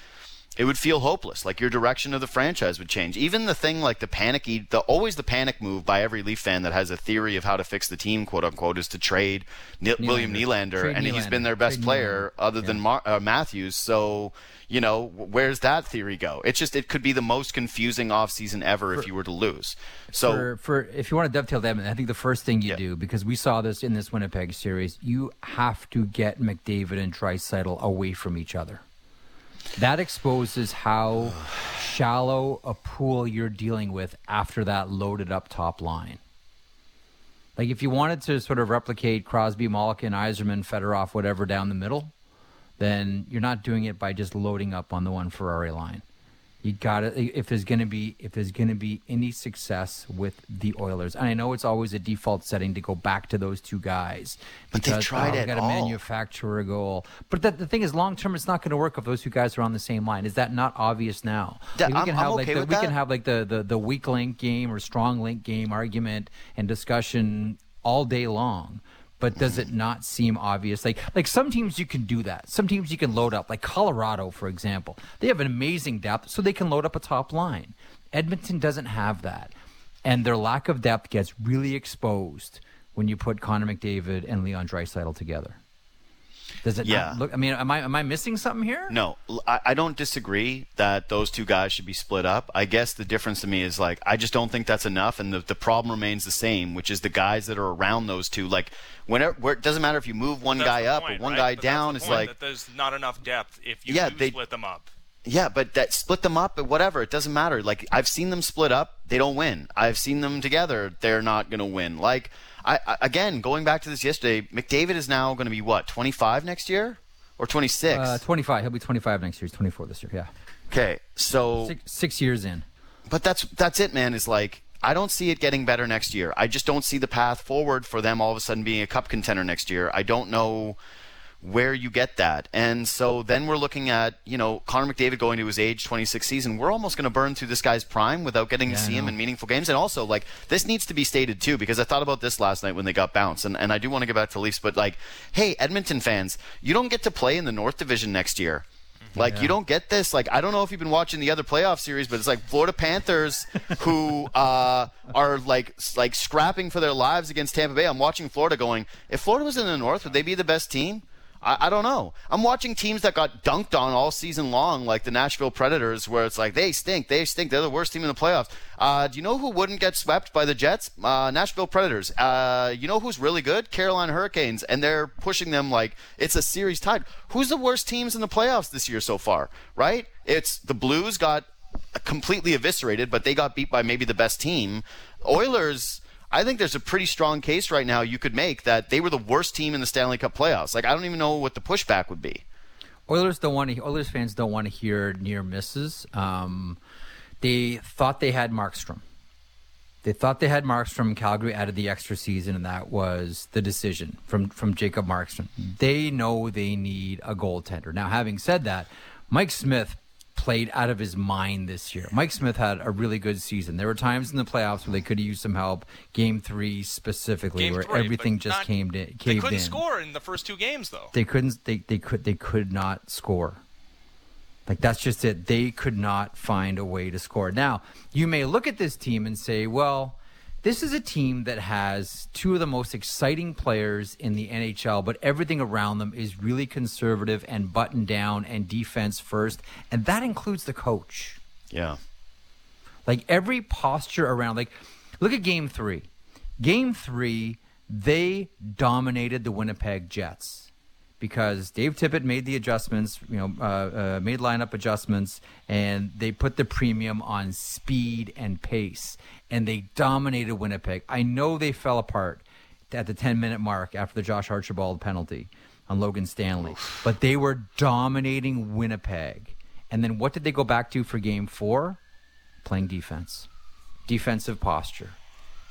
it would feel hopeless. Like your direction of the franchise would change. Even the thing like the panicky, the always the panic move by every Leaf fan that has a theory of how to fix the team, quote unquote, is to trade Ni- William Nylander, Trade and he's been their best Trade player Nylander. other than Mar- uh, Matthews. So you know where's that theory go? It's just it could be the most confusing offseason ever if you were to lose. So for, for if you want to dovetail them, I think the first thing you Yeah. do because we saw this in this Winnipeg series, you have to get McDavid and Draisaitl away from each other. That exposes how shallow a pool you're dealing with after that loaded up top line. Like if you wanted to sort of replicate Crosby, Malkin, Yzerman, Fedorov, whatever down the middle, then you're not doing it by just loading up on the one Ferrari line. You got to if there's going to be if there's to be any success with the Oilers. And I know it's always a default setting to go back to those two guys. But they've tried oh, it got to manufacture a goal. But the, the thing is, long term, it's not going to work if those two guys are on the same line. Is that not obvious now? That- we I'm- can I'm have like okay the, we that. can have like the, the the weak link game or strong link game argument and discussion all day long. But does it not seem obvious? Like like some teams you can do that. Some teams you can load up. Like Colorado, for example, they have an amazing depth, so they can load up a top line. Edmonton doesn't have that. and their lack of depth gets really exposed when you put Connor McDavid and Leon Draisaitl together. Does it Yeah. not look? I mean, am I am I missing something here? No, I, I don't disagree that those two guys should be split up. I guess the difference to me is like I just don't think that's enough, and the, the problem remains the same, which is the guys that are around those two. Like whenever, where, it doesn't matter if you move one That's guy the up point, or one right? guy But that's down. the It's point, like that there's not enough depth if you Yeah, do they- split them up. Yeah, but that split them up, but whatever. It doesn't matter. Like I've seen them split up, they don't win. I've seen them together, they're not going to win. Like I, I again going back to this yesterday, McDavid is now going to be what twenty five next year or twenty six. Uh, 25. He'll be 25 next year. He's 24 this year. Yeah. okay, so Six, six years in. but that's that's it, man. Is like I don't see it getting better next year. I just don't see the path forward for them all of a sudden being a cup contender next year. I don't know where you get that. And so then we're looking at, you know, Connor McDavid going to his age 26 season. We're almost going to burn through this guy's prime without getting Yeah, to see him in meaningful games. And also, like, this needs to be stated too, because I thought about this last night when they got bounced. And, and I do want to get back to the Leafs, but like, hey, Edmonton fans, you don't get to play in the North Division next year. Like you don't get this. Like I don't know if you've been watching the other playoff series, but it's like Florida Panthers who *laughs* uh, are like like scrapping for their lives against Tampa Bay. I'm watching Florida going. If Florida was in the North, would they be the best team? I, I don't know. I'm watching teams that got dunked on all season long, like the Nashville Predators, where it's like they stink, they stink, they're the worst team in the playoffs. Uh, do you know who wouldn't get swept by the Jets? Uh, Nashville Predators. Uh, you know who's really good? Carolina Hurricanes, and they're pushing them like it's a series tied. Who's the worst teams in the playoffs this year so far? Right? It's the Blues got completely eviscerated, but they got beat by maybe the best team. Oilers. I think there's a pretty strong case right now you could make that they were the worst team in the Stanley Cup playoffs. Like I don't even know what the pushback would be. Oilers don't want to. Oilers fans don't want to hear near misses. Um, they thought they had Markstrom. They thought they had Markstrom. Calgary added the extra season, and that was the decision from from Jacob Markstrom. They know they need a goaltender. Now, having said that, Mike Smith played out of his mind this year. Mike Smith had a really good season. There were times in the playoffs where they could have used some help. Game three specifically, Game where three, everything just not- came in. They couldn't in. score in the first two games, though. They couldn't. They, they could. They could not score. Like that's just it. They could not find a way to score. Now you may look at this team and say, "Well, this is a team that has two of the most exciting players in the NHL, but everything around them is really conservative and buttoned down and defense first, and that includes the coach." Yeah. Like every posture around, like look at game three. Game three, they dominated the Winnipeg Jets because Dave Tippett made the adjustments, you know, uh, uh, made lineup adjustments, and they put the premium on speed and pace, and they dominated Winnipeg. I know they fell apart at the 10 minute mark after the Josh Archibald penalty on Logan Stanley, but they were dominating Winnipeg. And then what did they go back to for game four? Playing defense, defensive posture,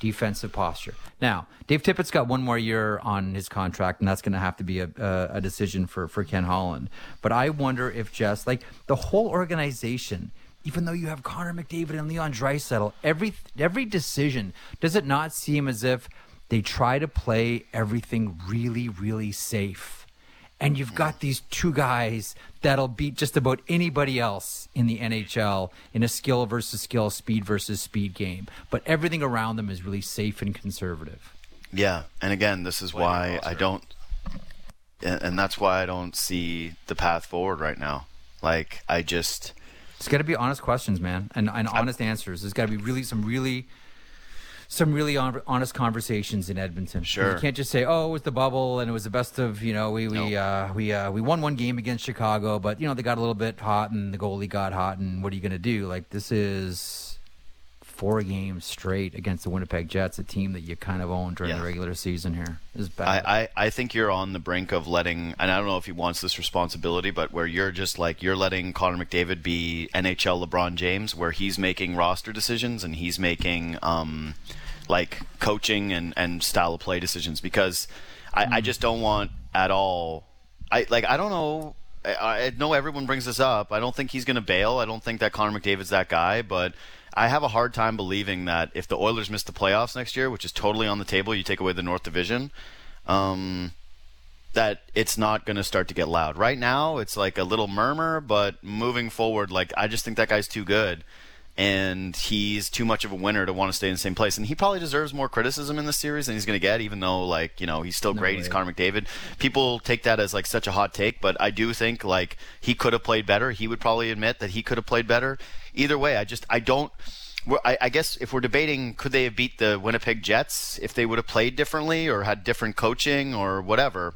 defensive posture. Now, Dave Tippett's got one more year on his contract, and that's going to have to be a, a, a decision for, for Ken Holland. But I wonder if just like the whole organization, even though you have Connor McDavid and Leon Draisaitl, every every decision does it not seem as if they try to play everything really, really safe? And you've mm-hmm. got these two guys that'll beat just about anybody else in the NHL in a skill versus skill, speed versus speed game. But everything around them is really safe and conservative. Yeah, and again, this is why I don't, and, and that's why I don't see the path forward right now. Like I just, It's got to be honest questions, man, and, and honest answers. There's got to be really some really, some really hon- honest conversations in Edmonton. Sure. you can't just say, "Oh, it was the bubble and it was the best of you know we we No. uh, we uh, we won one game against Chicago, but you know they got a little bit hot and the goalie got hot, and what are you going to do? Like this is four games straight against the Winnipeg Jets, a team that you kind of own during Yeah. the regular season. Here is bad. I, I, I think you're on the brink of letting, and I don't know if he wants this responsibility, but where you're just like you're letting Connor McDavid be NHL LeBron James, where he's making roster decisions and he's making um, like coaching and, and style of play decisions because I, I just don't want at all. I like I don't know. I, I know everyone brings this up. I don't think he's going to bail. I don't think that Connor McDavid's that guy, but I have a hard time believing that if the Oilers miss the playoffs next year, which is totally on the table, you take away the North Division, um, that it's not going to start to get loud. Right now, it's like a little murmur, but moving forward, like I just think that guy's too good. And he's too much of a winner to want to stay in the same place. And he probably deserves more criticism in this series than he's going to get, even though like you know he's still great. He's Connor McDavid. People take that as like such a hot take, but I do think like he could have played better. He would probably admit that he could have played better. Either way, I just I don't. I, I guess if we're debating, could they have beat the Winnipeg Jets if they would have played differently or had different coaching or whatever?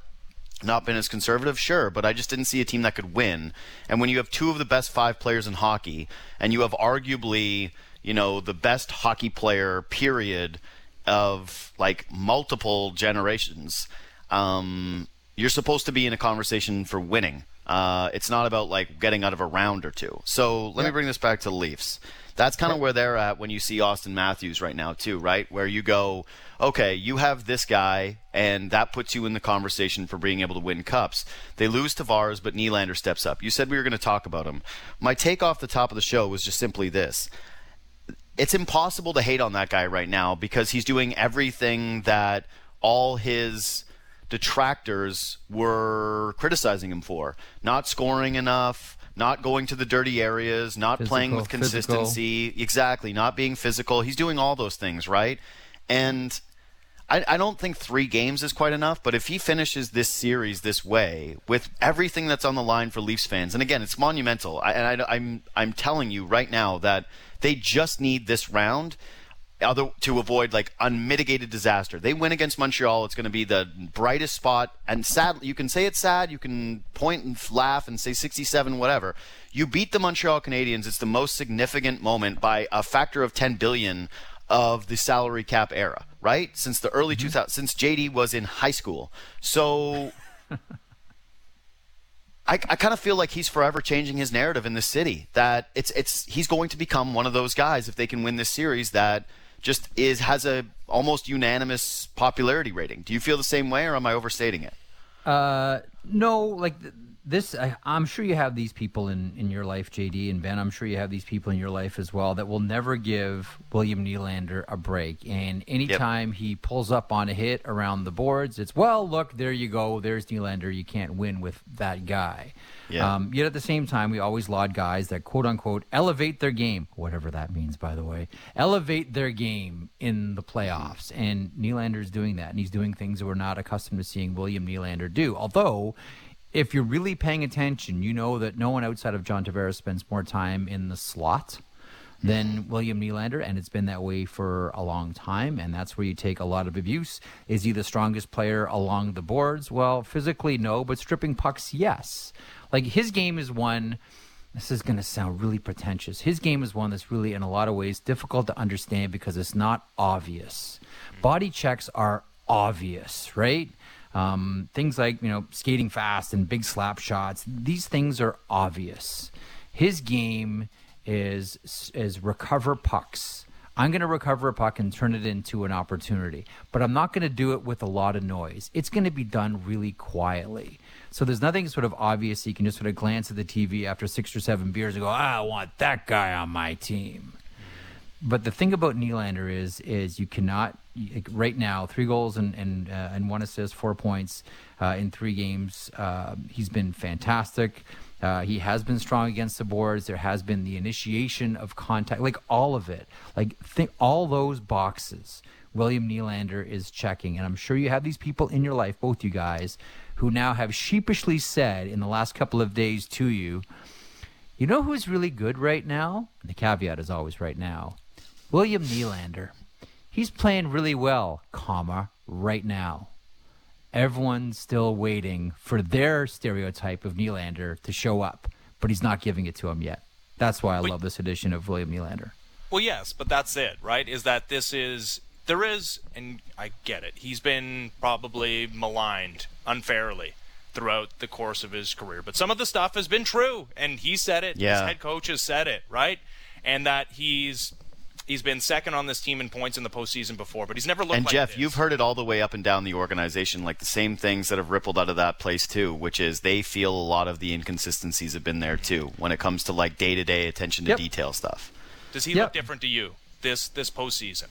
Not been as conservative, sure, but I just didn't see a team that could win. And when you have two of the best five players in hockey, and you have arguably, you know, the best hockey player, period, of like multiple generations, um, you're supposed to be in a conversation for winning. Uh, it's not about like getting out of a round or two. So let me bring this back to the Leafs. That's kind of where they're at when you see Auston Matthews right now, too, right? Where you go, okay, you have this guy, and that puts you in the conversation for being able to win cups. They lose Tavares, but Nylander steps up. You said we were going to talk about him. My take off the top of the show was just simply this. It's impossible to hate on that guy right now because he's doing everything that all his detractors were criticizing him for. Not scoring enough, not going to the dirty areas, not physical, playing with consistency. Physical. Exactly, not being physical. He's doing all those things, right? And I, I, don't think three games is quite enough, but if he finishes this series this way, with everything that's on the line for Leafs fans, and again, it's monumental, I, and I, I'm, I'm telling you right now that they just need this round other to avoid like unmitigated disaster. They win against Montreal. It's going to be the brightest spot. And sad, you can say it's sad. You can point and laugh and say 67, whatever. You beat the Montreal Canadiens. It's the most significant moment by a factor of 10 billion of the salary cap era, right? Since the early mm-hmm. 2000s, since JD was in high school. So. I, I kind of feel like he's forever changing his narrative in this city. That it's it's he's going to become one of those guys if they can win this series that just is has a almost unanimous popularity rating. Do you feel the same way, or am I overstating it? Uh, no, like this. I, am sure you have these people in in your life, JD and Ben. I'm sure you have these people in your life as well that will never give William Nylander a break. And anytime yep. he pulls up on a hit around the boards, it's well, look, there you go. There's Nylander. You can't win with that guy. Yeah. Um, yet at the same time, we always laud guys that quote unquote elevate their game, whatever that means, by the way, elevate their game in the playoffs. And Nylander's doing that, and he's doing things that we're not accustomed to seeing William Nylander do. Although, if you're really paying attention, you know that no one outside of John Tavares spends more time in the slot than William Nylander, and it's been that way for a long time. And that's where you take a lot of abuse. Is he the strongest player along the boards? Well, physically, no, but stripping pucks, yes. Like his game is one. This is going to sound really pretentious. His game is one that's really, in a lot of ways, difficult to understand because it's not obvious. Body checks are obvious, right? Um, things like you know skating fast and big slap shots. These things are obvious. His game is is recover pucks. I'm going to recover a puck and turn it into an opportunity, but I'm not going to do it with a lot of noise. It's going to be done really quietly. So there's nothing sort of obvious. You can just sort of glance at the TV after six or seven beers and go, I want that guy on my team. But the thing about Nylander is, is you cannot right now three goals and and uh, and one assist, four points uh, in three games. Uh, he's been fantastic. Uh, he has been strong against the boards. There has been the initiation of contact, like all of it, like think all those boxes. William Nylander is checking, and I'm sure you have these people in your life, both you guys, who now have sheepishly said in the last couple of days to you, you know who's really good right now? And the caveat is always right now. William Nylander. He's playing really well, comma, right now. Everyone's still waiting for their stereotype of Nylander to show up, but he's not giving it to him yet. That's why I love this edition of William Nylander. Well, yes, but that's it, right? Is that this is there is, and I get it. He's been probably maligned unfairly throughout the course of his career, but some of the stuff has been true, and he said it. Yeah. His head coach has said it, right? And that he's He's been second on this team in points in the postseason before, but he's never looked. And like Jeff, this. you've heard it all the way up and down the organization, like the same things that have rippled out of that place too, which is they feel a lot of the inconsistencies have been there too when it comes to like day to day attention to yep. detail stuff. Does he yep. look different to you this this postseason?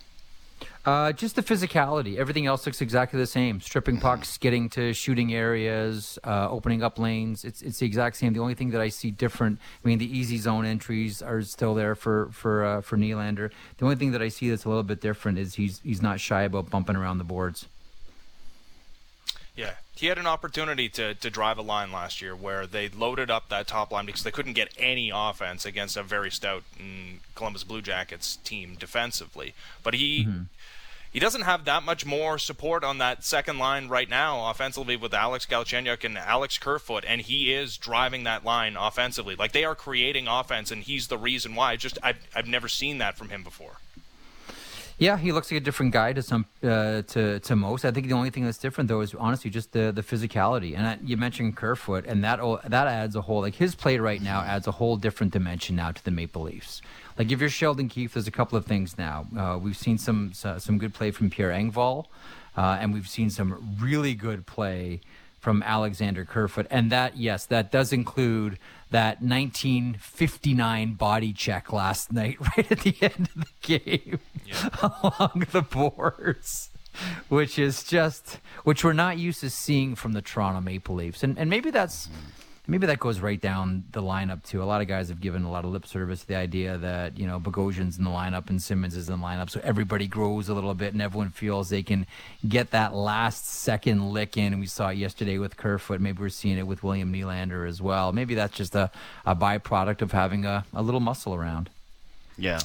Uh, just the physicality. Everything else looks exactly the same. Stripping pucks, getting to shooting areas, uh, opening up lanes. It's it's the exact same. The only thing that I see different. I mean, the easy zone entries are still there for for uh, for Nylander. The only thing that I see that's a little bit different is he's he's not shy about bumping around the boards. Yeah, he had an opportunity to, to drive a line last year where they loaded up that top line because they couldn't get any offense against a very stout mm, Columbus Blue Jackets team defensively. But he mm-hmm. he doesn't have that much more support on that second line right now offensively with Alex Galchenyuk and Alex Kerfoot, and he is driving that line offensively. Like they are creating offense, and he's the reason why. Just I've I've never seen that from him before. Yeah, he looks like a different guy to some uh, to to most. I think the only thing that's different though is honestly just the the physicality. And I, you mentioned Kerfoot, and that that adds a whole like his play right now adds a whole different dimension now to the Maple Leafs. Like if you're Sheldon Keefe, there's a couple of things now. Uh, we've seen some some good play from Pierre Engvall, uh, and we've seen some really good play from Alexander Kerfoot, and that yes, that does include that 1959 body check last *laughs* night, right at the end of the game, yeah. *laughs* along the boards, which is just which we're not used to seeing from the Toronto Maple Leafs, and and maybe that's. Mm-hmm maybe that goes right down the lineup too. A lot of guys have given a lot of lip service to the idea that you know Bogosian's in the lineup and Simmonds is in the lineup, so everybody grows a little bit and everyone feels they can get that last second lick in. We saw it yesterday with Kerfoot. Maybe we're seeing it with William Nylander as well. Maybe that's just a, a byproduct of having a, a little muscle around. Yeah,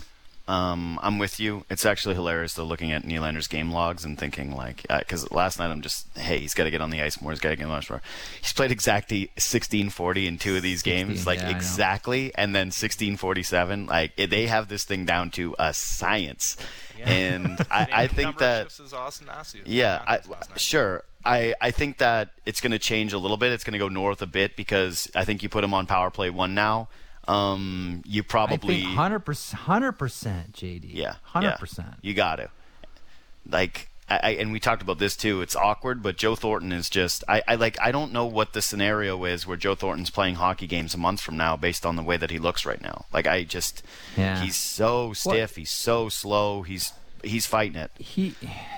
um, I'm with you. It's actually hilarious though, looking at Nylander's game logs and thinking like, because uh, last night I'm just, hey, he's got to get on the ice more. He's got to get on the ice more. He's played exactly 1640 in two of these 16, games, like yeah, exactly, and then 1647. Like they have this thing down to a science, yeah. and *laughs* I, I think that yeah, I, sure. I, I think that it's going to change a little bit. It's going to go north a bit because I think you put him on power play one now um, you probably hundred percent, hundred percent, JD. Yeah, hundred percent. You got to like. I, and we talked about this too. It's awkward, but Joe Thornton is just. I, I like. I don't know what the scenario is where Joe Thornton's playing hockey games a month from now, based on the way that he looks right now. Like I just. Yeah. He's so stiff. He's so slow. He's he's fighting it. He,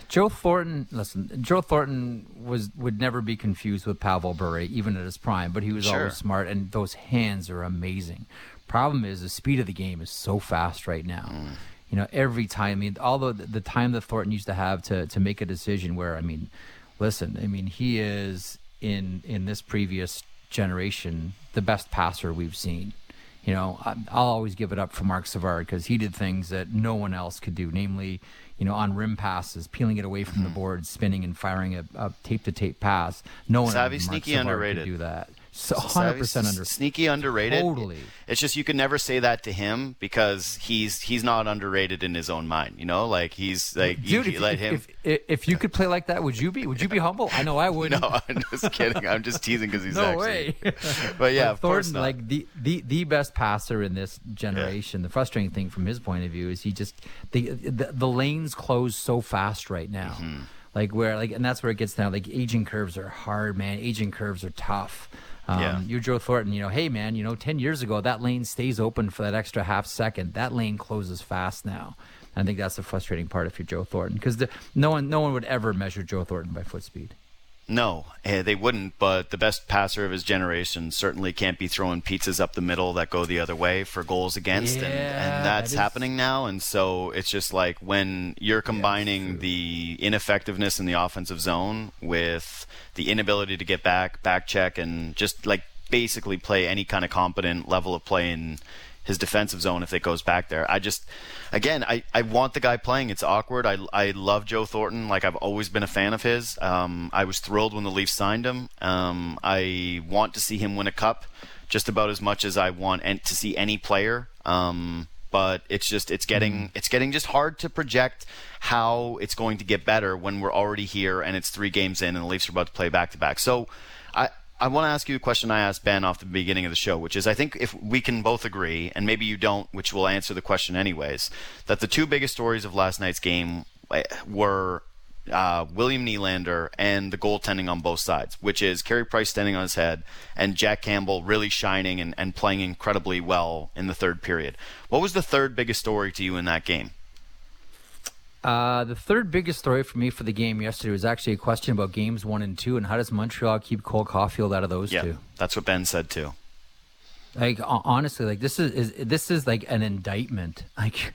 Joe Thornton. Listen, Joe Thornton was would never be confused with Pavel Bure, even at his prime. But he was sure. always smart, and those hands are amazing. Problem is, the speed of the game is so fast right now. Mm. You know, every time. I mean, although the, the time that Thornton used to have to to make a decision, where I mean, listen, I mean, he is in in this previous generation the best passer we've seen you know, I'll always give it up for Marc Savard because he did things that no one else could do, namely, you know, on rim passes, peeling it away from mm-hmm. the board, spinning and firing a tape to tape pass. No one Savvy, sneaky, Savard underrated. could do that. So 100% under sneaky underrated. Totally. It's just you can never say that to him because he's he's not underrated in his own mind. You know, like he's like Dude, you, if, let him. If, if, you could play like that, would you be? Would you be humble? I know I *laughs* would. no, I'm just kidding. I'm just teasing because he's no actually. way. *laughs* but yeah, of Thornton, like the, the the best passer in this generation. Yeah. The frustrating thing from his point of view is he just the the, the lanes close so fast right now. Mm-hmm. Like where like and that's where it gets down. Like aging curves are hard, man. Aging curves are tough. Um, yeah. You're Joe Thornton. You know, hey man, you know, ten years ago that lane stays open for that extra half second. That lane closes fast now. I think that's the frustrating part if you're Joe Thornton because no one, no one would ever measure Joe Thornton by foot speed. No, eh, they wouldn't. But the best passer of his generation certainly can't be throwing pizzas up the middle that go the other way for goals against, yeah, and, and that's that happening now. And so it's just like when you're combining yeah, the ineffectiveness in the offensive zone with the inability to get back, back check, and just like basically play any kind of competent level of play in his defensive zone if it goes back there. I just, again, I, I want the guy playing. It's awkward. I, I love Joe Thornton. Like I've always been a fan of his. Um, I was thrilled when the Leafs signed him. Um, I want to see him win a cup just about as much as I want and to see any player. Um, but it's just it's getting mm-hmm. it's getting just hard to project how it's going to get better when we're already here and it's three games in and the Leafs are about to play back to back. So I want to ask you a question I asked Ben off the beginning of the show, which is I think if we can both agree, and maybe you don't, which will answer the question anyways, that the two biggest stories of last night's game eh, were uh, William Nylander and the goaltending on both sides, which is Carey Price standing on his head and Jack Campbell really shining and, and playing incredibly well in the third period. What was the third biggest story to you in that game? Uh, the third biggest story for me for the game yesterday was actually a question about games one and two and how does Montreal keep Cole Caufield out of those Yeah, two? that's what Ben said too. Like honestly, like this is, is this is like an indictment. *laughs* Like,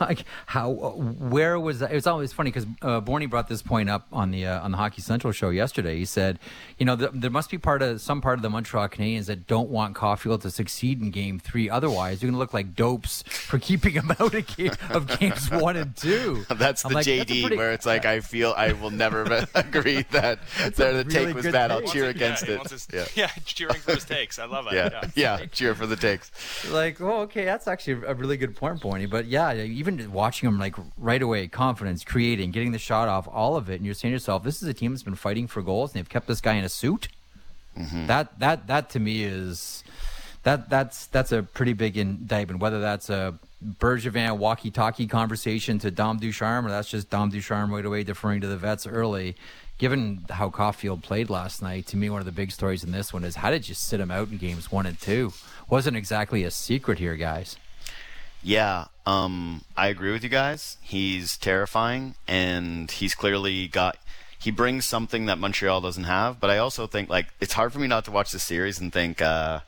like how where was that? It was always funny because uh, Borny brought this point up on the uh, on the Hockey Central show yesterday. He said, you know, th- there must be part of some part of the Montreal Canadiens that don't want Caufield to succeed in Game Three. Otherwise, you're going to look like dopes for keeping him *laughs* out of, game, of games one and two. *laughs* That's I'm the like, JD that's pretty- where it's like I feel I will never agree that there the really take was good bad. I'll cheer Yeah, against he it. his- Yeah. yeah, cheering for his takes. I love it. Yeah. yeah, cheer for the takes. like, oh, okay, that's actually a really good point, Borny. But yeah, even watching them like right away, confidence, creating, getting the shot off, all of it, and you're saying to yourself, this is a team that's been fighting for goals, and they've kept this guy in a suit. Mm-hmm. That that that to me is that that's that's a pretty big indictment. Whether that's a Bergevin walkie-talkie conversation to Dom Ducharme, or that's just Dom Ducharme right away deferring to the vets early. Given how Caufield played last night, to me one of the big stories in this one is how did you sit him out in games one and two? Wasn't exactly a secret here, guys. Yeah, um, I agree with you guys. He's terrifying, and he's clearly got. He brings something that Montreal doesn't have. But I also think like it's hard for me not to watch the series and think uh,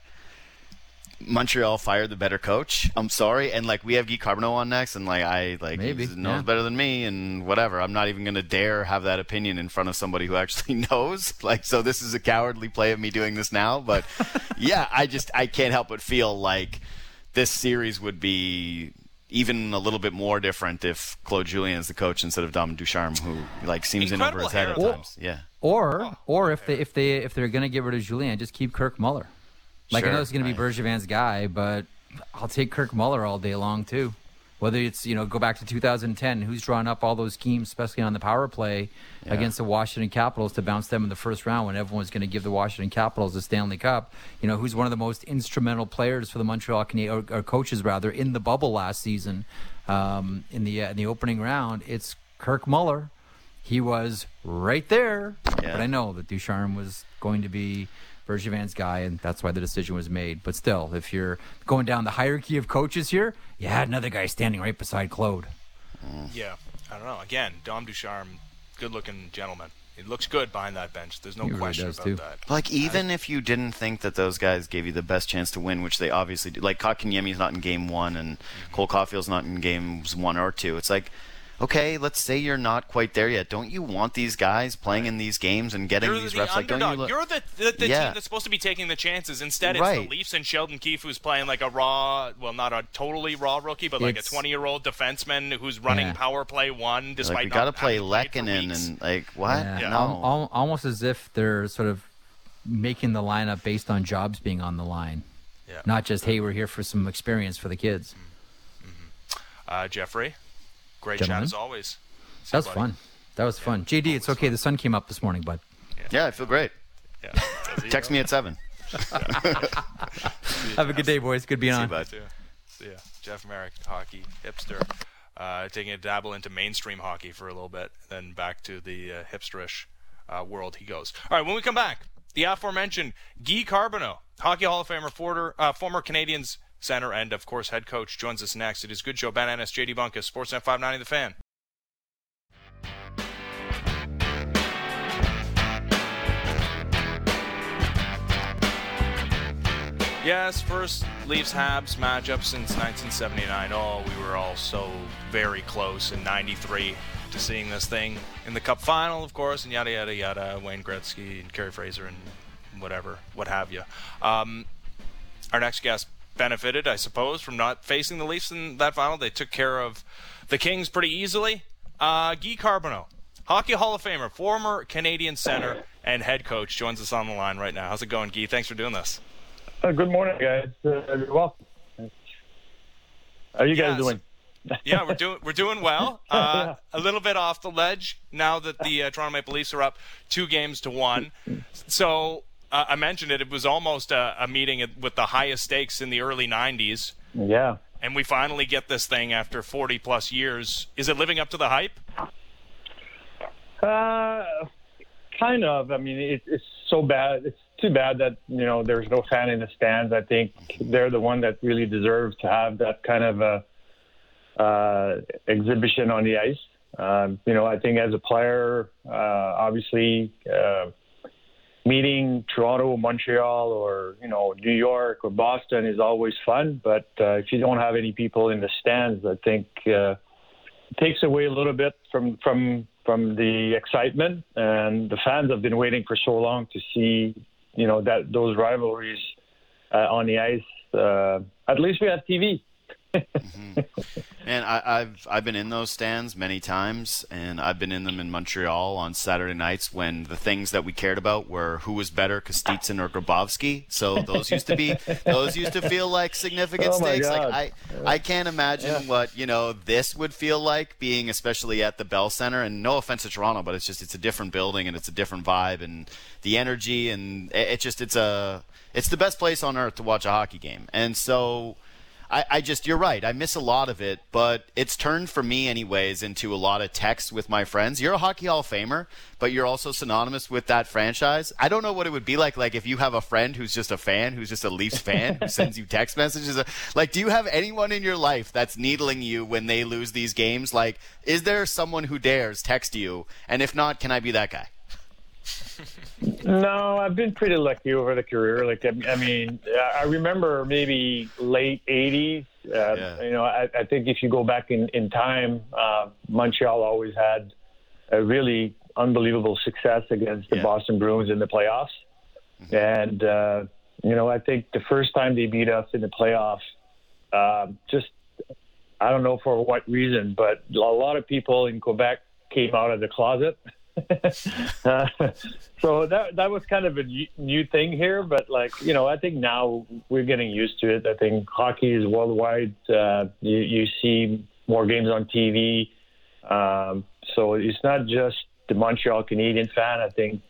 Montreal fired the better coach. I'm sorry, and like we have Guy Carbonneau on next, and like I like Maybe, he knows yeah. better than me, and whatever. I'm not even gonna dare have that opinion in front of somebody who actually *laughs* knows. Like, so this is a cowardly play of me doing this now. But *laughs* yeah, I just I can't help but feel like this series would be even a little bit more different if Claude Julien is the coach instead of Dom Ducharme, who like seems in over his head at hair. times. Yeah. Or oh. or if they if they if they're gonna get rid of Julien, just keep Kirk Muller. Like I know it's gonna be right. Bergevin's guy, but I'll take Kirk Muller all day long too. Whether it's you know go back to 2010, who's drawn up all those schemes, especially on the power play against the Washington Capitals to bounce them in the first round when everyone's going to give the Washington Capitals the Stanley Cup. You know who's one of the most instrumental players for the Montreal Canadiens, or, or coaches rather, in the bubble last season, um, in the uh, in the opening round. It's Kirk Muller. He was right there, Yeah. but I know that Ducharme was going to be Bergevin's guy, and that's why the decision was made. But still, if you're going down the hierarchy of coaches here, you had another guy standing right beside Claude. Yeah, I don't know. Again, Dom Ducharme, good-looking gentleman. He looks good behind that bench. There's no He question does, about too. that. Like even if you didn't think that those guys gave you the best chance to win, which they obviously do, like Kotkaniemi's not in game one and mm-hmm. Cole Caufield's not in games one or two. It's like, okay, let's say you're not quite there yet. Don't you want these guys playing in these games and getting You're these the reps? Like, don't underdog. you? You're the, the, the Yeah. team that's supposed to be taking the chances. Instead, it's Right. the Leafs and Sheldon Keefe who's playing like a raw, well, not a totally raw rookie, but like It's- a 20-year-old defenseman who's running Yeah. power play one, despite like we not got to play having played for Lehkonen and like what? Yeah. No. Al- al- almost as if they're sort of making the lineup based on jobs being on the line, Yeah. not just hey, we're here for some experience for the kids. Uh, Jeffrey, great Gentlemen. chat as always. That was buddy. fun. That was fun. JD, it's okay. The sun came up this morning, bud. yeah, I feel great. Yeah. *laughs* Text though? me at seven. *laughs* Have a good day, boys. Good being See you, on. bud. See ya. See ya. Jeff Marek, hockey hipster, uh, taking a dabble into mainstream hockey for a little bit, then back to the uh, hipsterish uh, world he goes. All right, when we come back, the aforementioned Guy Carbonneau, Hockey Hall of Famer, former, uh, former Canadians center, and of course head coach, joins us next. It is Good Show. Ben Ennis, JD Bunkis, Sportsnet 590, The Fan. Yes, first Leafs Habs matchup since 1979. Oh, we were all so very close in 93 to seeing this thing in the Cup final, of course, and yada, yada, yada. Wayne Gretzky and Kerry Fraser and whatever, what have you. Um, our next guest benefited, I suppose, from not facing the Leafs in that final. They took care of the Kings pretty easily. Uh, Guy Carbonneau, Hockey Hall of Famer, former Canadian center and head coach, joins us on the line right now. How's it going, Guy? Thanks for doing this. Uh, good morning, guys. Uh, you're welcome. How are you guys Yes. doing? yeah, we're doing we're doing well. *laughs* Uh, a little bit off the ledge now that the uh, Toronto Maple Leafs are up two games to one. So uh, I mentioned it. It was almost a, a meeting with the highest stakes in the early '90s, Yeah. and we finally get this thing after 40 plus years. Is it living up to the hype? Uh, kind of. I mean, it, it's so bad. It's too bad that you know there's no fan in the stands. I think they're the one that really deserves to have that kind of a uh, exhibition on the ice. Um, you know, I think as a player, uh, obviously, uh, meeting Toronto, Montreal, or you know New York or Boston is always fun. But uh, if you don't have any people in the stands, I think uh, it takes away a little bit from from from the excitement. And the fans have been waiting for so long to see you know that those rivalries uh, on the ice. Uh, at least we have TV. Mm-hmm. And I, have I've been in those stands many times, and I've been in them in Montreal on Saturday nights when the things that we cared about were who was better, Kostitsyn or Grabovski. So those used to be those used to feel like significant oh stakes. God. Like I I can't imagine yeah. what you know this would feel like being especially at the Bell Center. And no offense to Toronto, but it's just it's a different building and it's a different vibe and the energy and it, it just it's a it's the best place on earth to watch a hockey game. And so I, I, just you're right. I miss a lot of it, but it's turned for me anyways into a lot of text with my friends. You're a hockey hall of famer, but you're also synonymous with that franchise. I don't know what it would be like like if you have a friend who's just a fan, who's just a Leafs fan, who sends you text messages. Like, do you have anyone in your life that's needling you when they lose these games? Like, is there someone who dares text you? And if not, can I be that guy? No, I've been pretty lucky over the career. Like, I, I mean, I remember maybe late '80s. Uh, yeah. You know, I, I, think if you go back in in time, uh, Montreal always had a really unbelievable success against the yeah. Boston Bruins in the playoffs. Mm-hmm. And uh, you know, I think the first time they beat us in the playoffs, uh, just I don't know for what reason, but a lot of people in Quebec came out of the closet *laughs* *laughs* so that that was kind of a new thing here, but like you know, I think now we're getting used to it. I think hockey is worldwide. Uh, you, you see more games on TV, um, so it's not just the Montreal Canadian fan. I think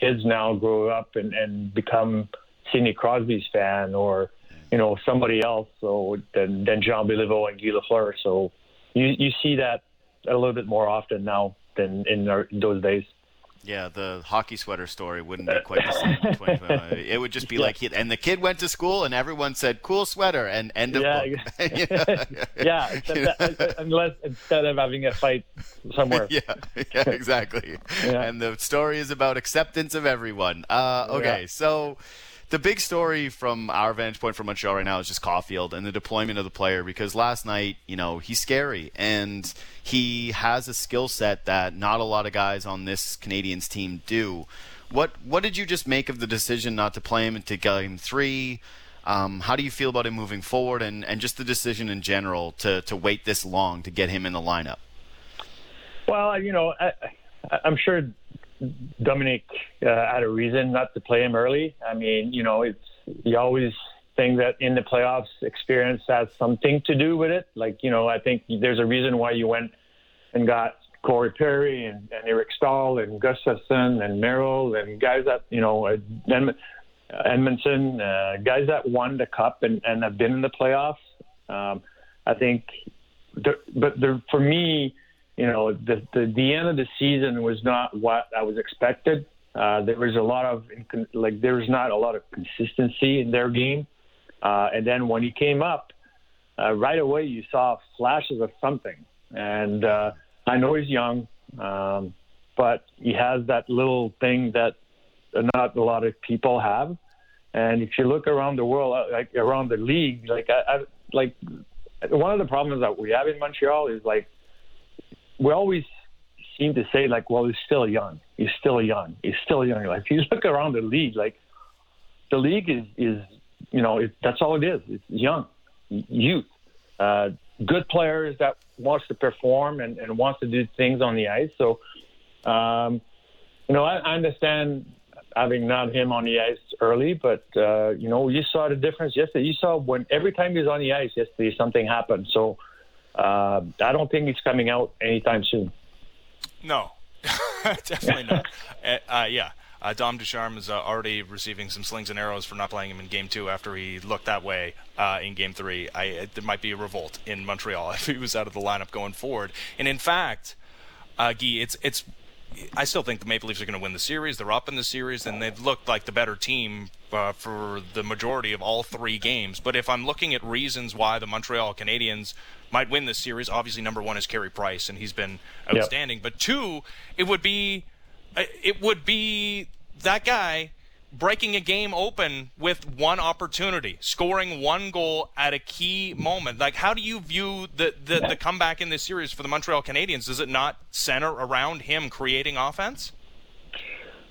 kids now grow up and, and become Sidney Crosby's fan or you know somebody else. So than than Jean Béliveau and Guy Lafleur. So you you see that a little bit more often now than in our, those days. Yeah, the hockey sweater story wouldn't be quite the same. *laughs* it would just be yeah. like, and the kid went to school, and everyone said, "Cool sweater," and end of yeah, *laughs* *laughs* yeah, that, unless instead of having a fight somewhere. yeah, yeah, exactly. Yeah. And the story is about acceptance of everyone. Uh, okay, so the big story from our vantage point from Montreal right now is just Caufield and the deployment of the player because last night, you know, he's scary and he has a skill set that not a lot of guys on this Canadiens team do. What what did you just make of the decision not to play him into game three? Um, how do you feel about him moving forward and, and just the decision in general to, to wait this long to get him in the lineup? Well, you know, I, I'm sure Dominique uh, had a reason not to play him early. I mean, you know, it's you always think that in the playoffs, experience has something to do with it. Like, you know, I think there's a reason why you went and got Corey Perry and, and Eric Staal and Gustafsson and Merrill and guys that, you know, uh, Edmundson, uh, guys that won the cup and, and have been in the playoffs. Um, I think, but the, for me, you know, the, the, the end of the season was not what I was expected. Uh, there was a lot of like there was not a lot of consistency in their game, uh, and then when he came up, uh, right away you saw flashes of something. And uh, I know he's young, um, but he has that little thing that not a lot of people have. And if you look around the world, uh, like around the league, like I, I like one of the problems that we have in Montreal is like we always seem to say like, well, he's still young. He's still young. He's still young. *laughs* Like if you look around the league, like the league is is you know it, that's all it is. It's young, youth, uh, good players that wants to perform and, and wants to do things on the ice. So, um, you know, I, I understand having not him on the ice early, but uh, you know, you saw the difference yesterday. You saw when every time he was on the ice yesterday, something happened. So uh, I don't think he's coming out anytime soon. No, *laughs* definitely not. *laughs* Uh, uh, yeah. Uh, Dom Ducharme is uh, already receiving some slings and arrows for not playing him in Game Two after he looked that way uh, in Game Three. I, there might be a revolt in Montreal *laughs* if he was out of the lineup going forward. And in fact, uh, Guy, it's it's I still think the Maple Leafs are going to win the series. They're up in the series, and they've looked like the better team uh, for the majority of all three games. But if I'm looking at reasons why the Montreal Canadiens might win this series, obviously number one is Carey Price, and he's been outstanding. Yep. But two, it would be uh, it would be that guy breaking a game open with one opportunity, scoring one goal at a key moment. Like, how do you view the, the, the, comeback in this series for the Montreal Canadiens? Does it not center around him creating offense?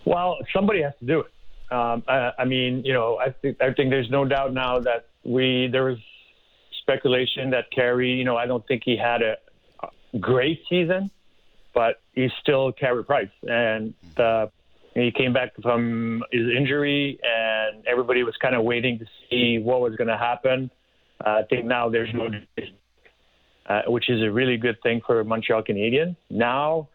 Well, somebody has to do it. Um, I, I, mean, you know, I think I think there's no doubt now that we there was speculation that Carey. You know, I don't think he had a, great season, but he's still Carey Price, and uh, he came back from his injury, and everybody was kind of waiting to see what was going to happen. Uh, I think now there's no, uh, which is a really good thing for Montreal Canadiens. Now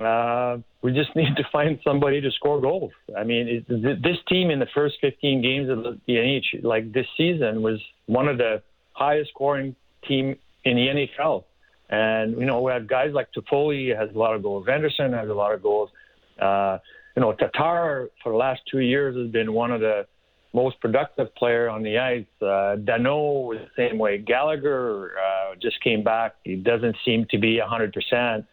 uh, we just *laughs* need to find somebody to score goals. I mean, it, this team in the first 15 games of the NH, like this season, was one of the highest scoring team in the NHL. And you know, we have guys like Toffoli has a lot of goals. Anderson has a lot of goals. Uh, you know, Tatar for the last two years has been one of the most productive player on the ice. Uh, was the same way. Gallagher uh, just came back. He doesn't seem to be 100%.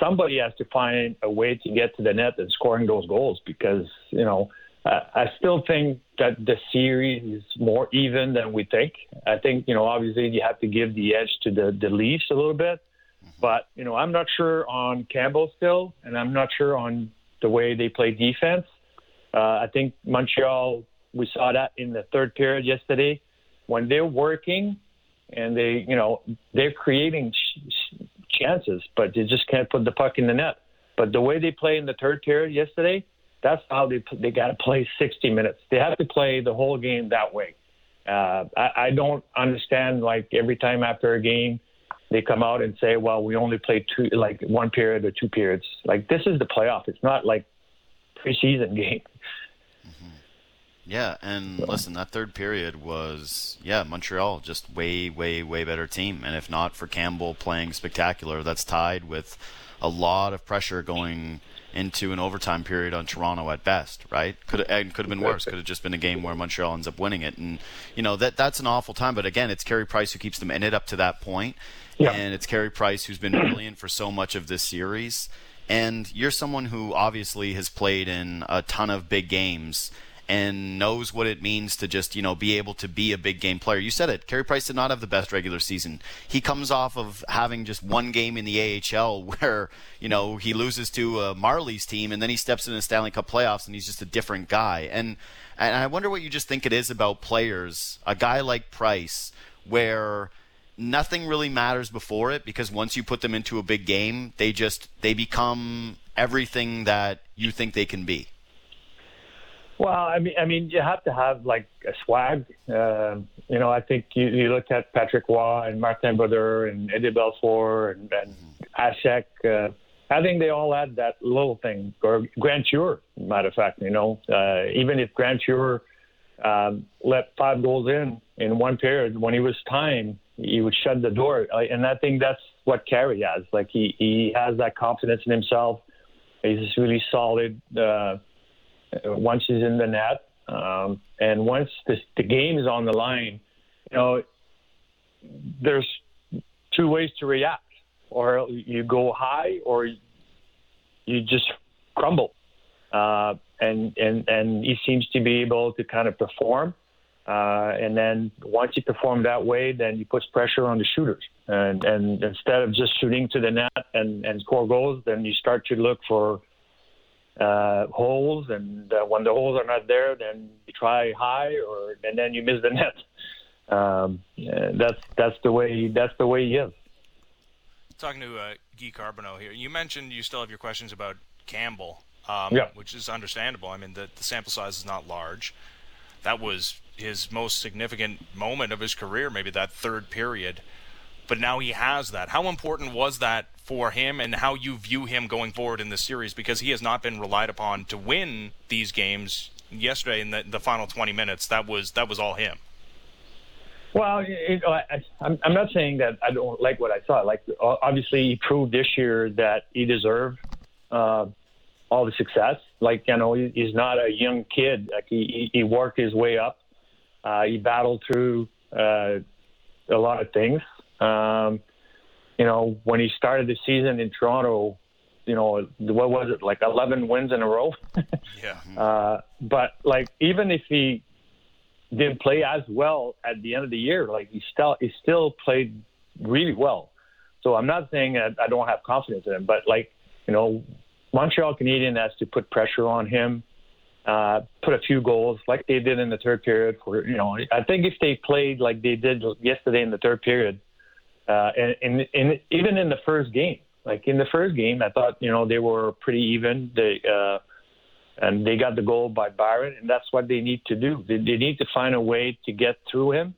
Somebody has to find a way to get to the net and scoring those goals because, you know, uh, I still think that the series is more even than we think. I think, you know, obviously you have to give the edge to the, the Leafs a little bit. But, you know, I'm not sure on Campbell still, and I'm not sure on the way they play defense. Uh, I think Montreal, we saw that in the third period yesterday. When they're working and they, you know, they're creating ch- chances, but they just can't put the puck in the net. But the way they play in the third period yesterday, that's how they they got to play 60 minutes. They have to play the whole game that way. Uh, I, I don't understand like every time after a game they come out and say, "Well, we only played two, like one period or two periods." Like this is the playoff. It's not like preseason *laughs* game. Mm-hmm. Yeah, and so. listen, that third period was yeah, Montreal just way, way, way better team. And if not for Campbell playing spectacular, that's tied with a lot of pressure going into an overtime period on Toronto at best, right? Could and could have been worse. Could have just been a game where Montreal ends up winning it, and you know that that's an awful time. But again, it's Carey Price who keeps them in it up to that point. Yeah. And it's Carey Price who's been brilliant for so much of this series. And you're someone who obviously has played in a ton of big games and knows what it means to just, you know, be able to be a big game player. You said it. Carey Price did not have the best regular season. He comes off of having just one game in the AHL *laughs* where, you know, he loses to uh, Marlies team and then he steps in the Stanley Cup playoffs and he's just a different guy. And and I wonder what you just think it is about players, a guy like Price, where – nothing really matters before it because once you put them into a big game, they just they become everything that you think they can be. Well, I mean, I mean, you have to have like a swag. Uh, you know, I think you, you look at Patrick Roy and Martin Brodeur and Eddie Belfour and, and Hasek. Uh, I think they all had that little thing. Or Grant Fuhr, matter of fact, you know, uh, even if Grant Fuhr um, let five goals in in one period when he was time, he would shut the door. And I think that's what Carey has. Like he, he has that confidence in himself. He's just really solid uh, once he's in the net. Um, and once the, the game is on the line, you know, there's two ways to react. Or you go high or you just crumble. Uh, and, and, and he seems to be able to kind of perform. Uh, and then once you perform that way, then you put pressure on the shooters. And, and instead of just shooting to the net and, and score goals, then you start to look for uh, holes. And uh, when the holes are not there, then you try high, or and then you miss the *laughs* net. Um, that's that's the way that's the way he is. Talking to uh, Guy Carbonneau here, you mentioned you still have your questions about Campbell, um, yeah. which is understandable. I mean, the, the sample size is not large. That was his most significant moment of his career, maybe that third period. But now he has that. How important was that for him and how you view him going forward in this series? Because he has not been relied upon to win these games. Yesterday, in the, the final 20 minutes, that was that was all him. Well, I, I'm, I'm not saying that I don't like what I saw. Like, obviously, he proved this year that he deserved uh, all the success. Like you know, he, he's not a young kid. Like he, he worked his way up. Uh, he battled through uh, a lot of things. Um, you know, when he started the season in Toronto, you know, what was it like 11 wins in a row? *laughs* Yeah. Uh, but like even if he didn't play as well at the end of the year, like he still he still played really well. So I'm not saying that I don't have confidence in him, but like you know, Montreal Canadian has to put pressure on him, uh, put a few goals like they did in the third period. For you know, I think if they played like they did yesterday in the third period, uh, and, and, and even in the first game, like in the first game, I thought you know they were pretty even. They uh, and they got the goal by Byron, and that's what they need to do. They, they need to find a way to get through him,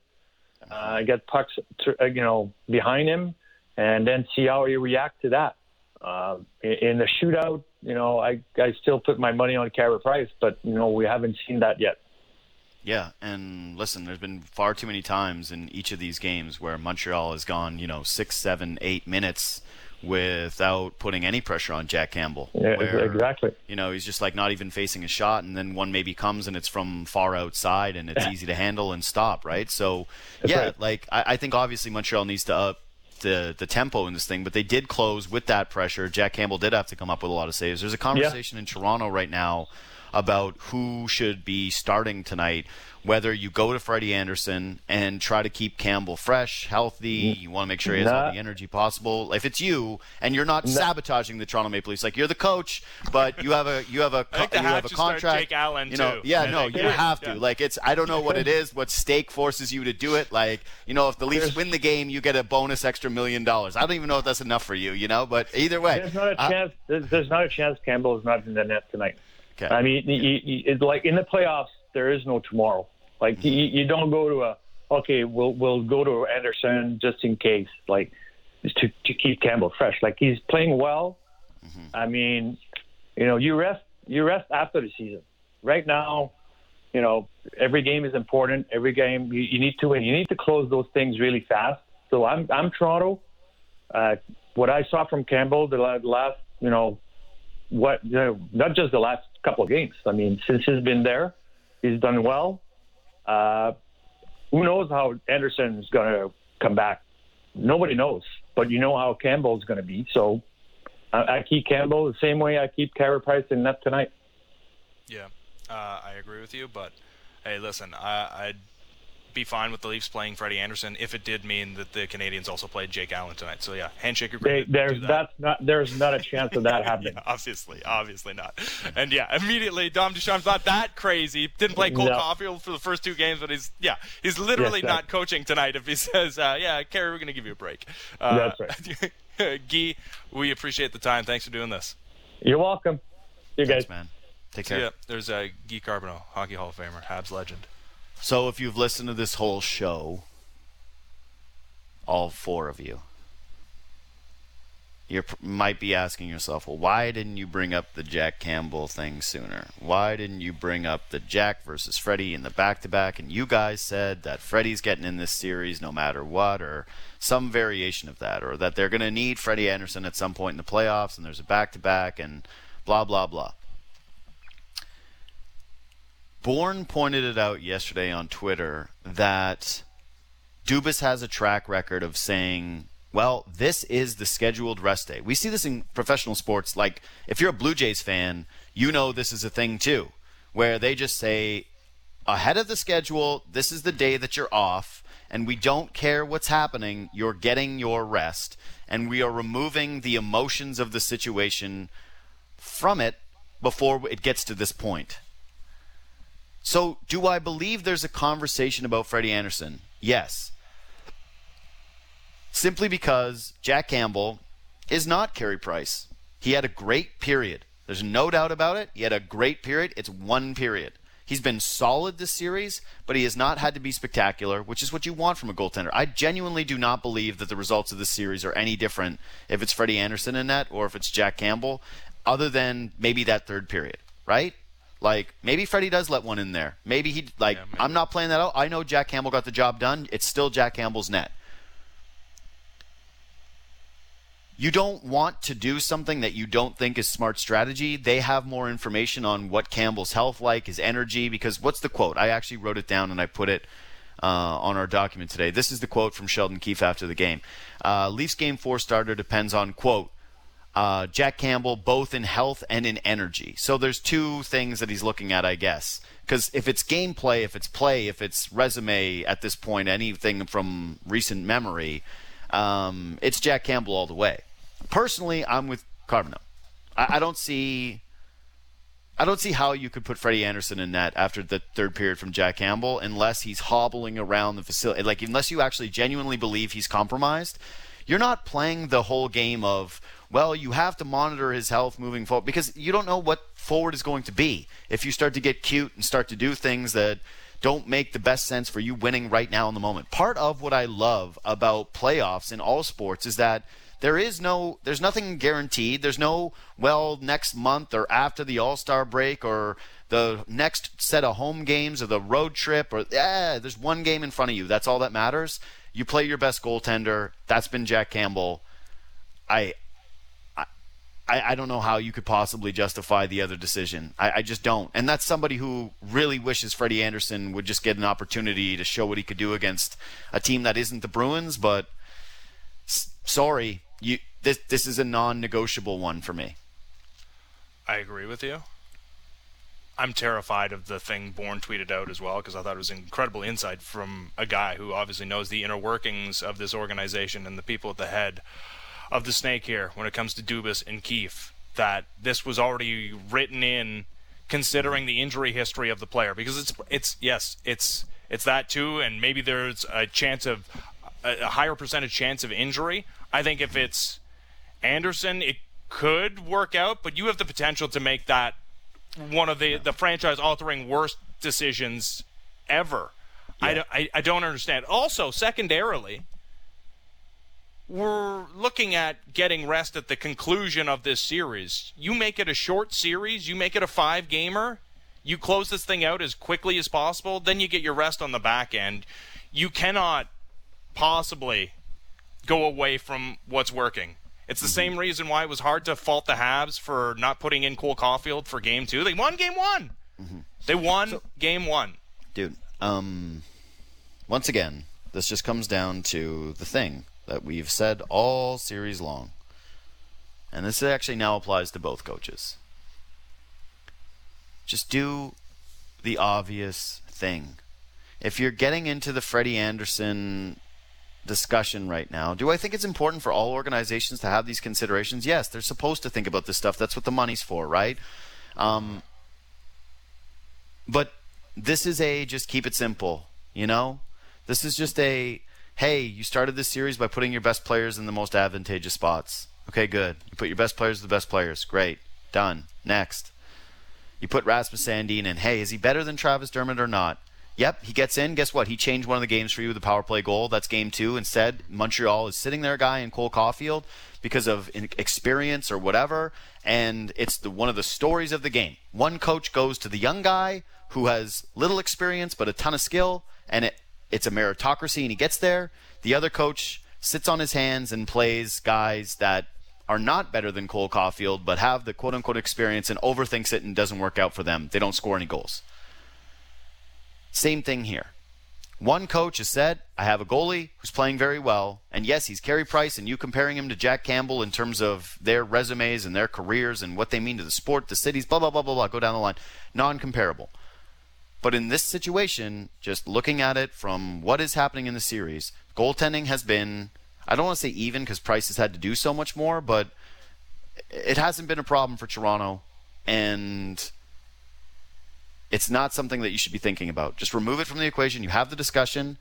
uh, get pucks, th- uh, you know, behind him, and then see how he react to that. Uh, in, in the shootout, you know, I I still put my money on Carey Price, but you know we haven't seen that yet. Yeah, and listen, there's been far too many times in each of these games where Montreal has gone, you know, six, seven, eight minutes without putting any pressure on Jack Campbell. Yeah, where, exactly. You know, he's just like not even facing a shot, and then one maybe comes and it's from far outside, and it's *laughs* easy to handle and stop, right? So, That's yeah, right. like I, I think obviously Montreal needs to up the the tempo in this thing, but they did close with that pressure. Jack Campbell did have to come up with a lot of saves. There's a conversation in Toronto right now about who should be starting tonight. Whether you go to Freddie Andersen and try to keep Campbell fresh, healthy, you want to make sure he has all the energy possible. If it's you and you're not sabotaging the Toronto Maple Leafs, like you're the coach, but you have a you have a think co- the you have a contract. Jake Allen, you know, too. yeah, I no, you have to. yeah. Like it's I don't know what it is, what stake forces you to do it. Like you know, if the Leafs win the game, you get a bonus extra million dollars. I don't even know if that's enough for you, you know. But either way, There's not a I- chance. There's, there's not a chance Campbell is not in the net tonight. Okay. I mean, you, you, it's like in the playoffs, there is no tomorrow. Like you, you don't go to a okay, we'll we'll go to Andersen just in case, like to to keep Campbell fresh. Like he's playing well. I mean, you know, you rest you rest after the season. Right now, you know, every game is important. Every game you, you need to win. You need to close those things really fast. So I'm I'm Toronto. Uh, what I saw from Campbell the last, you know, what you know, not just the last couple of games. I mean, since he's been there, he's done well. Uh, who knows how Andersen's going to come back? Nobody knows, but you know how Campbell's going to be. So I, I keep Campbell the same way I keep Carey Price in net tonight. Yeah, uh, I agree with you. But hey, listen, I, I'd be fine with the Leafs playing Freddie Andersen if it did mean that the Canadiens also played Jake Allen tonight. So yeah, handshake They, agreement. there's that. that's not there's not a chance of that *laughs* happening. Yeah, obviously, obviously not. And yeah, immediately Dom Ducharme's not that crazy. Didn't play Cole No. Caufield for the first two games, but he's yeah, he's literally Yes, not coaching tonight. If he *laughs* says, uh, "Yeah, Carey, we're going to give you a break." Uh, That's right. *laughs* Guy, we appreciate the time. Thanks for doing this. You're welcome. You guys. Thanks, man. Take care. Yeah, There's uh, Guy Carbonneau, Hockey Hall of Famer, Habs legend. So if you've listened to this whole show, all four of you, you might be asking yourself, well, why didn't you bring up the Jack Campbell thing sooner? Why didn't you bring up the Jack versus Freddie in the back to back? And you guys said that Freddie's getting in this series no matter what, or some variation of that, or that they're going to need Freddie Andersen at some point in the playoffs, and there's a back to back, and blah, blah, blah. Bourne pointed it out yesterday on Twitter that Dubas has a track record of saying, well, this is the scheduled rest day. We see this in professional sports. Like, if you're a Blue Jays fan, you know this is a thing too, where they just say, ahead of the schedule, this is the day that you're off, and we don't care what's happening, you're getting your rest, and we are removing the emotions of the situation from it before it gets to this point. So, do I believe there's a conversation about Freddie Andersen? Yes. Simply because Jack Campbell is not Carey Price. He had a great period. There's no doubt about it. He had a great period. It's one period. He's been solid this series, but he has not had to be spectacular, which is what you want from a goaltender. I genuinely do not believe that the results of this series are any different if it's Freddie Andersen in net or if it's Jack Campbell, other than maybe that third period, right? Like maybe Freddie does let one in there. Maybe he like Yeah, maybe. I'm not playing that out. I know Jack Campbell got the job done. It's still Jack Campbell's net. you don't want to do something that you don't think is smart strategy. They have more information on what Campbell's health like, his energy. Because what's the quote? I actually wrote it down and I put it uh, on our document today. This is the quote from Sheldon Keefe after the game. Uh, Leafs game four starter depends on quote uh, Jack Campbell both in health and in energy. So there's two things that he's looking at, I guess. Because if it's gameplay, if it's play, if it's resume at this point, anything from recent memory um, it's Jack Campbell all the way. Personally, I'm with Carbonneau. I, I don't see. I don't see how you could put Freddie Andersen in net after the third period from Jack Campbell unless he's hobbling around the facility. Like, unless you actually genuinely believe he's compromised, you're not playing the whole game of, well, you have to monitor his health moving forward because you don't know what forward is going to be. If you start to get cute and start to do things that don't make the best sense for you winning right now in the moment. Part of what I love about playoffs in all sports is that there is no there's nothing guaranteed. There's no well next month or after the All-Star break or the next set of home games or the road trip or yeah, there's one game in front of you. That's all that matters. You play your best goaltender. That's been Jack Campbell. I I, I, don't know how you could possibly justify the other decision. I, I, just don't. And that's somebody who really wishes Freddie Andersen would just get an opportunity to show what he could do against a team that isn't the Bruins. But sorry, you this this is a non-negotiable one for me. I agree with you. I'm terrified of the thing Bourne tweeted out as well because I thought it was incredible insight from a guy who obviously knows the inner workings of this organization and the people at the head of the snake here when it comes to Dubas and Keefe that this was already written in considering the injury history of the player. Because it's it's yes it's it's that too and maybe there's a chance of a higher percentage chance of injury. I think if it's Andersen it could work out but you have the potential to make that one of the the franchise altering worst decisions ever. Yeah. I, I, I don't understand. Also secondarily we're looking at getting rest at the conclusion of this series. You make it a short series, you make it a five gamer, you close this thing out as quickly as possible, then you get your rest on the back end. You cannot possibly go away from what's working. It's the mm-hmm. same reason why it was hard to fault the Habs for not putting in Cole Caufield for game two. They won game one. Mm-hmm. They won so, game one. Dude, um, once again, this just comes down to the thing that we've said all series long. And this actually now applies to both coaches. Just do the obvious thing. If you're getting into the Freddie Andersen discussion right now, do I think it's important for all organizations to have these considerations? Yes, they're supposed to think about this stuff. That's what the money's for, right? Um, but this is a just keep it simple, you know? This is just a hey, you started this series by putting your best players in the most advantageous spots. Okay, good. You put your best players the best players. Great. Done. Next. You put Rasmus Sandin in. Hey, is he better than Travis Dermott or not? Yep, he gets in. Guess what? He changed one of the games for you with a power play goal. That's game two. Instead, Montreal is sitting there, guy in Cole Caufield because of experience or whatever. And it's the, one of the stories of the game. One coach goes to the young guy who has little experience but a ton of skill, and it it's a meritocracy and he gets there. The other coach sits on his hands and plays guys that are not better than Cole Caufield, but have the quote unquote experience and overthinks it and doesn't work out for them. They don't score any goals. Same thing here. One coach has said, I have a goalie who's playing very well. And yes, he's Carey Price, and you comparing him to Jack Campbell in terms of their resumes and their careers and what they mean to the sport, the cities, blah, blah, blah, blah, blah, go down the line. Non comparable. But in this situation, just looking at it from what is happening in the series, goaltending has been, I don't want to say even because Price has had to do so much more, but it hasn't been a problem for Toronto. And it's not something that you should be thinking about. Just remove it from the equation. You have the discussion.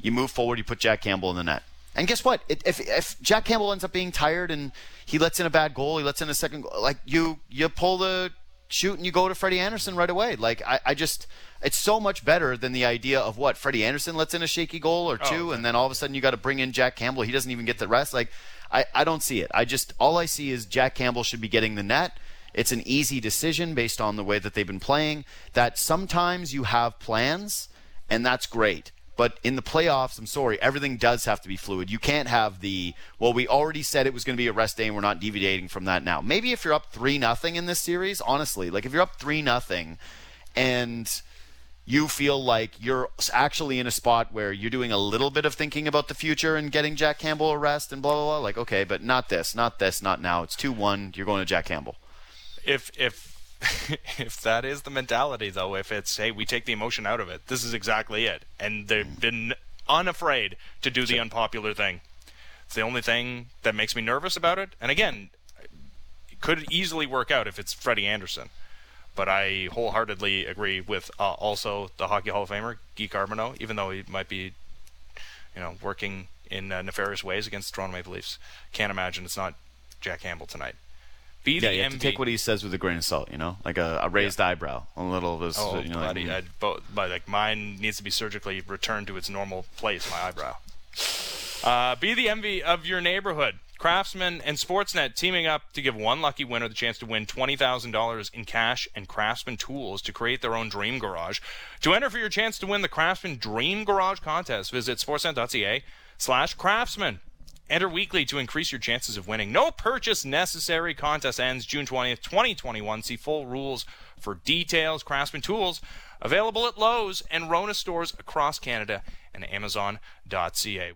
You move forward. You put Jack Campbell in the net. And guess what? If, if Jack Campbell ends up being tired and he lets in a bad goal, he lets in a second goal, like you, you pull the chute and you go to Freddie Andersen right away. Like I, I just it's so much better than the idea of what Freddie Andersen lets in a shaky goal or oh, two, oh, and then all of a sudden you got to bring in Jack Campbell. He doesn't even get the rest. Like I, I don't see it. I just all I see is Jack Campbell should be getting the net. It's an easy decision based on the way that they've been playing. That sometimes you have plans, and that's great. But in the playoffs, I'm sorry, everything does have to be fluid. You can't have the well. We already said it was going to be a rest day, and we're not deviating from that now. Maybe if you're up three nothing in this series, honestly, like if you're up three nothing, and you feel like you're actually in a spot where you're doing a little bit of thinking about the future and getting Jack Campbell a rest and blah blah blah. Like okay, but not this, not this, not now. It's two one. You're going to Jack Campbell. If if *laughs* if that is the mentality, though, if it's hey, we take the emotion out of it, this is exactly it, and they've been unafraid to do the unpopular thing. It's the only thing that makes me nervous about it. And again, it could easily work out if it's Freddie Andersen. But I wholeheartedly agree with uh, also the Hockey Hall of Famer Guy Carbonneau, even though he might be, you know, working in uh, nefarious ways against the Toronto Maple Leafs. Can't imagine it's not Jack Campbell tonight. Be Yeah, the you have to take what he says with a grain of salt. You know, like a, a raised eyebrow, a little of this. Oh, you know, bloody! like, bo- but like mine needs to be surgically returned to its normal place, my eyebrow. Uh, be the envy of your neighborhood. Craftsman and Sportsnet teaming up to give one lucky winner the chance to win $20,000 in cash and Craftsman tools to create their own dream garage. To enter for your chance to win the Craftsman Dream Garage contest, visit sportsnet.ca slash craftsman. Enter weekly to increase your chances of winning. No purchase necessary. Contest ends June 20th, 2021. See full rules for details. Craftsman Tools available at Lowe's and Rona stores across Canada and Amazon.ca.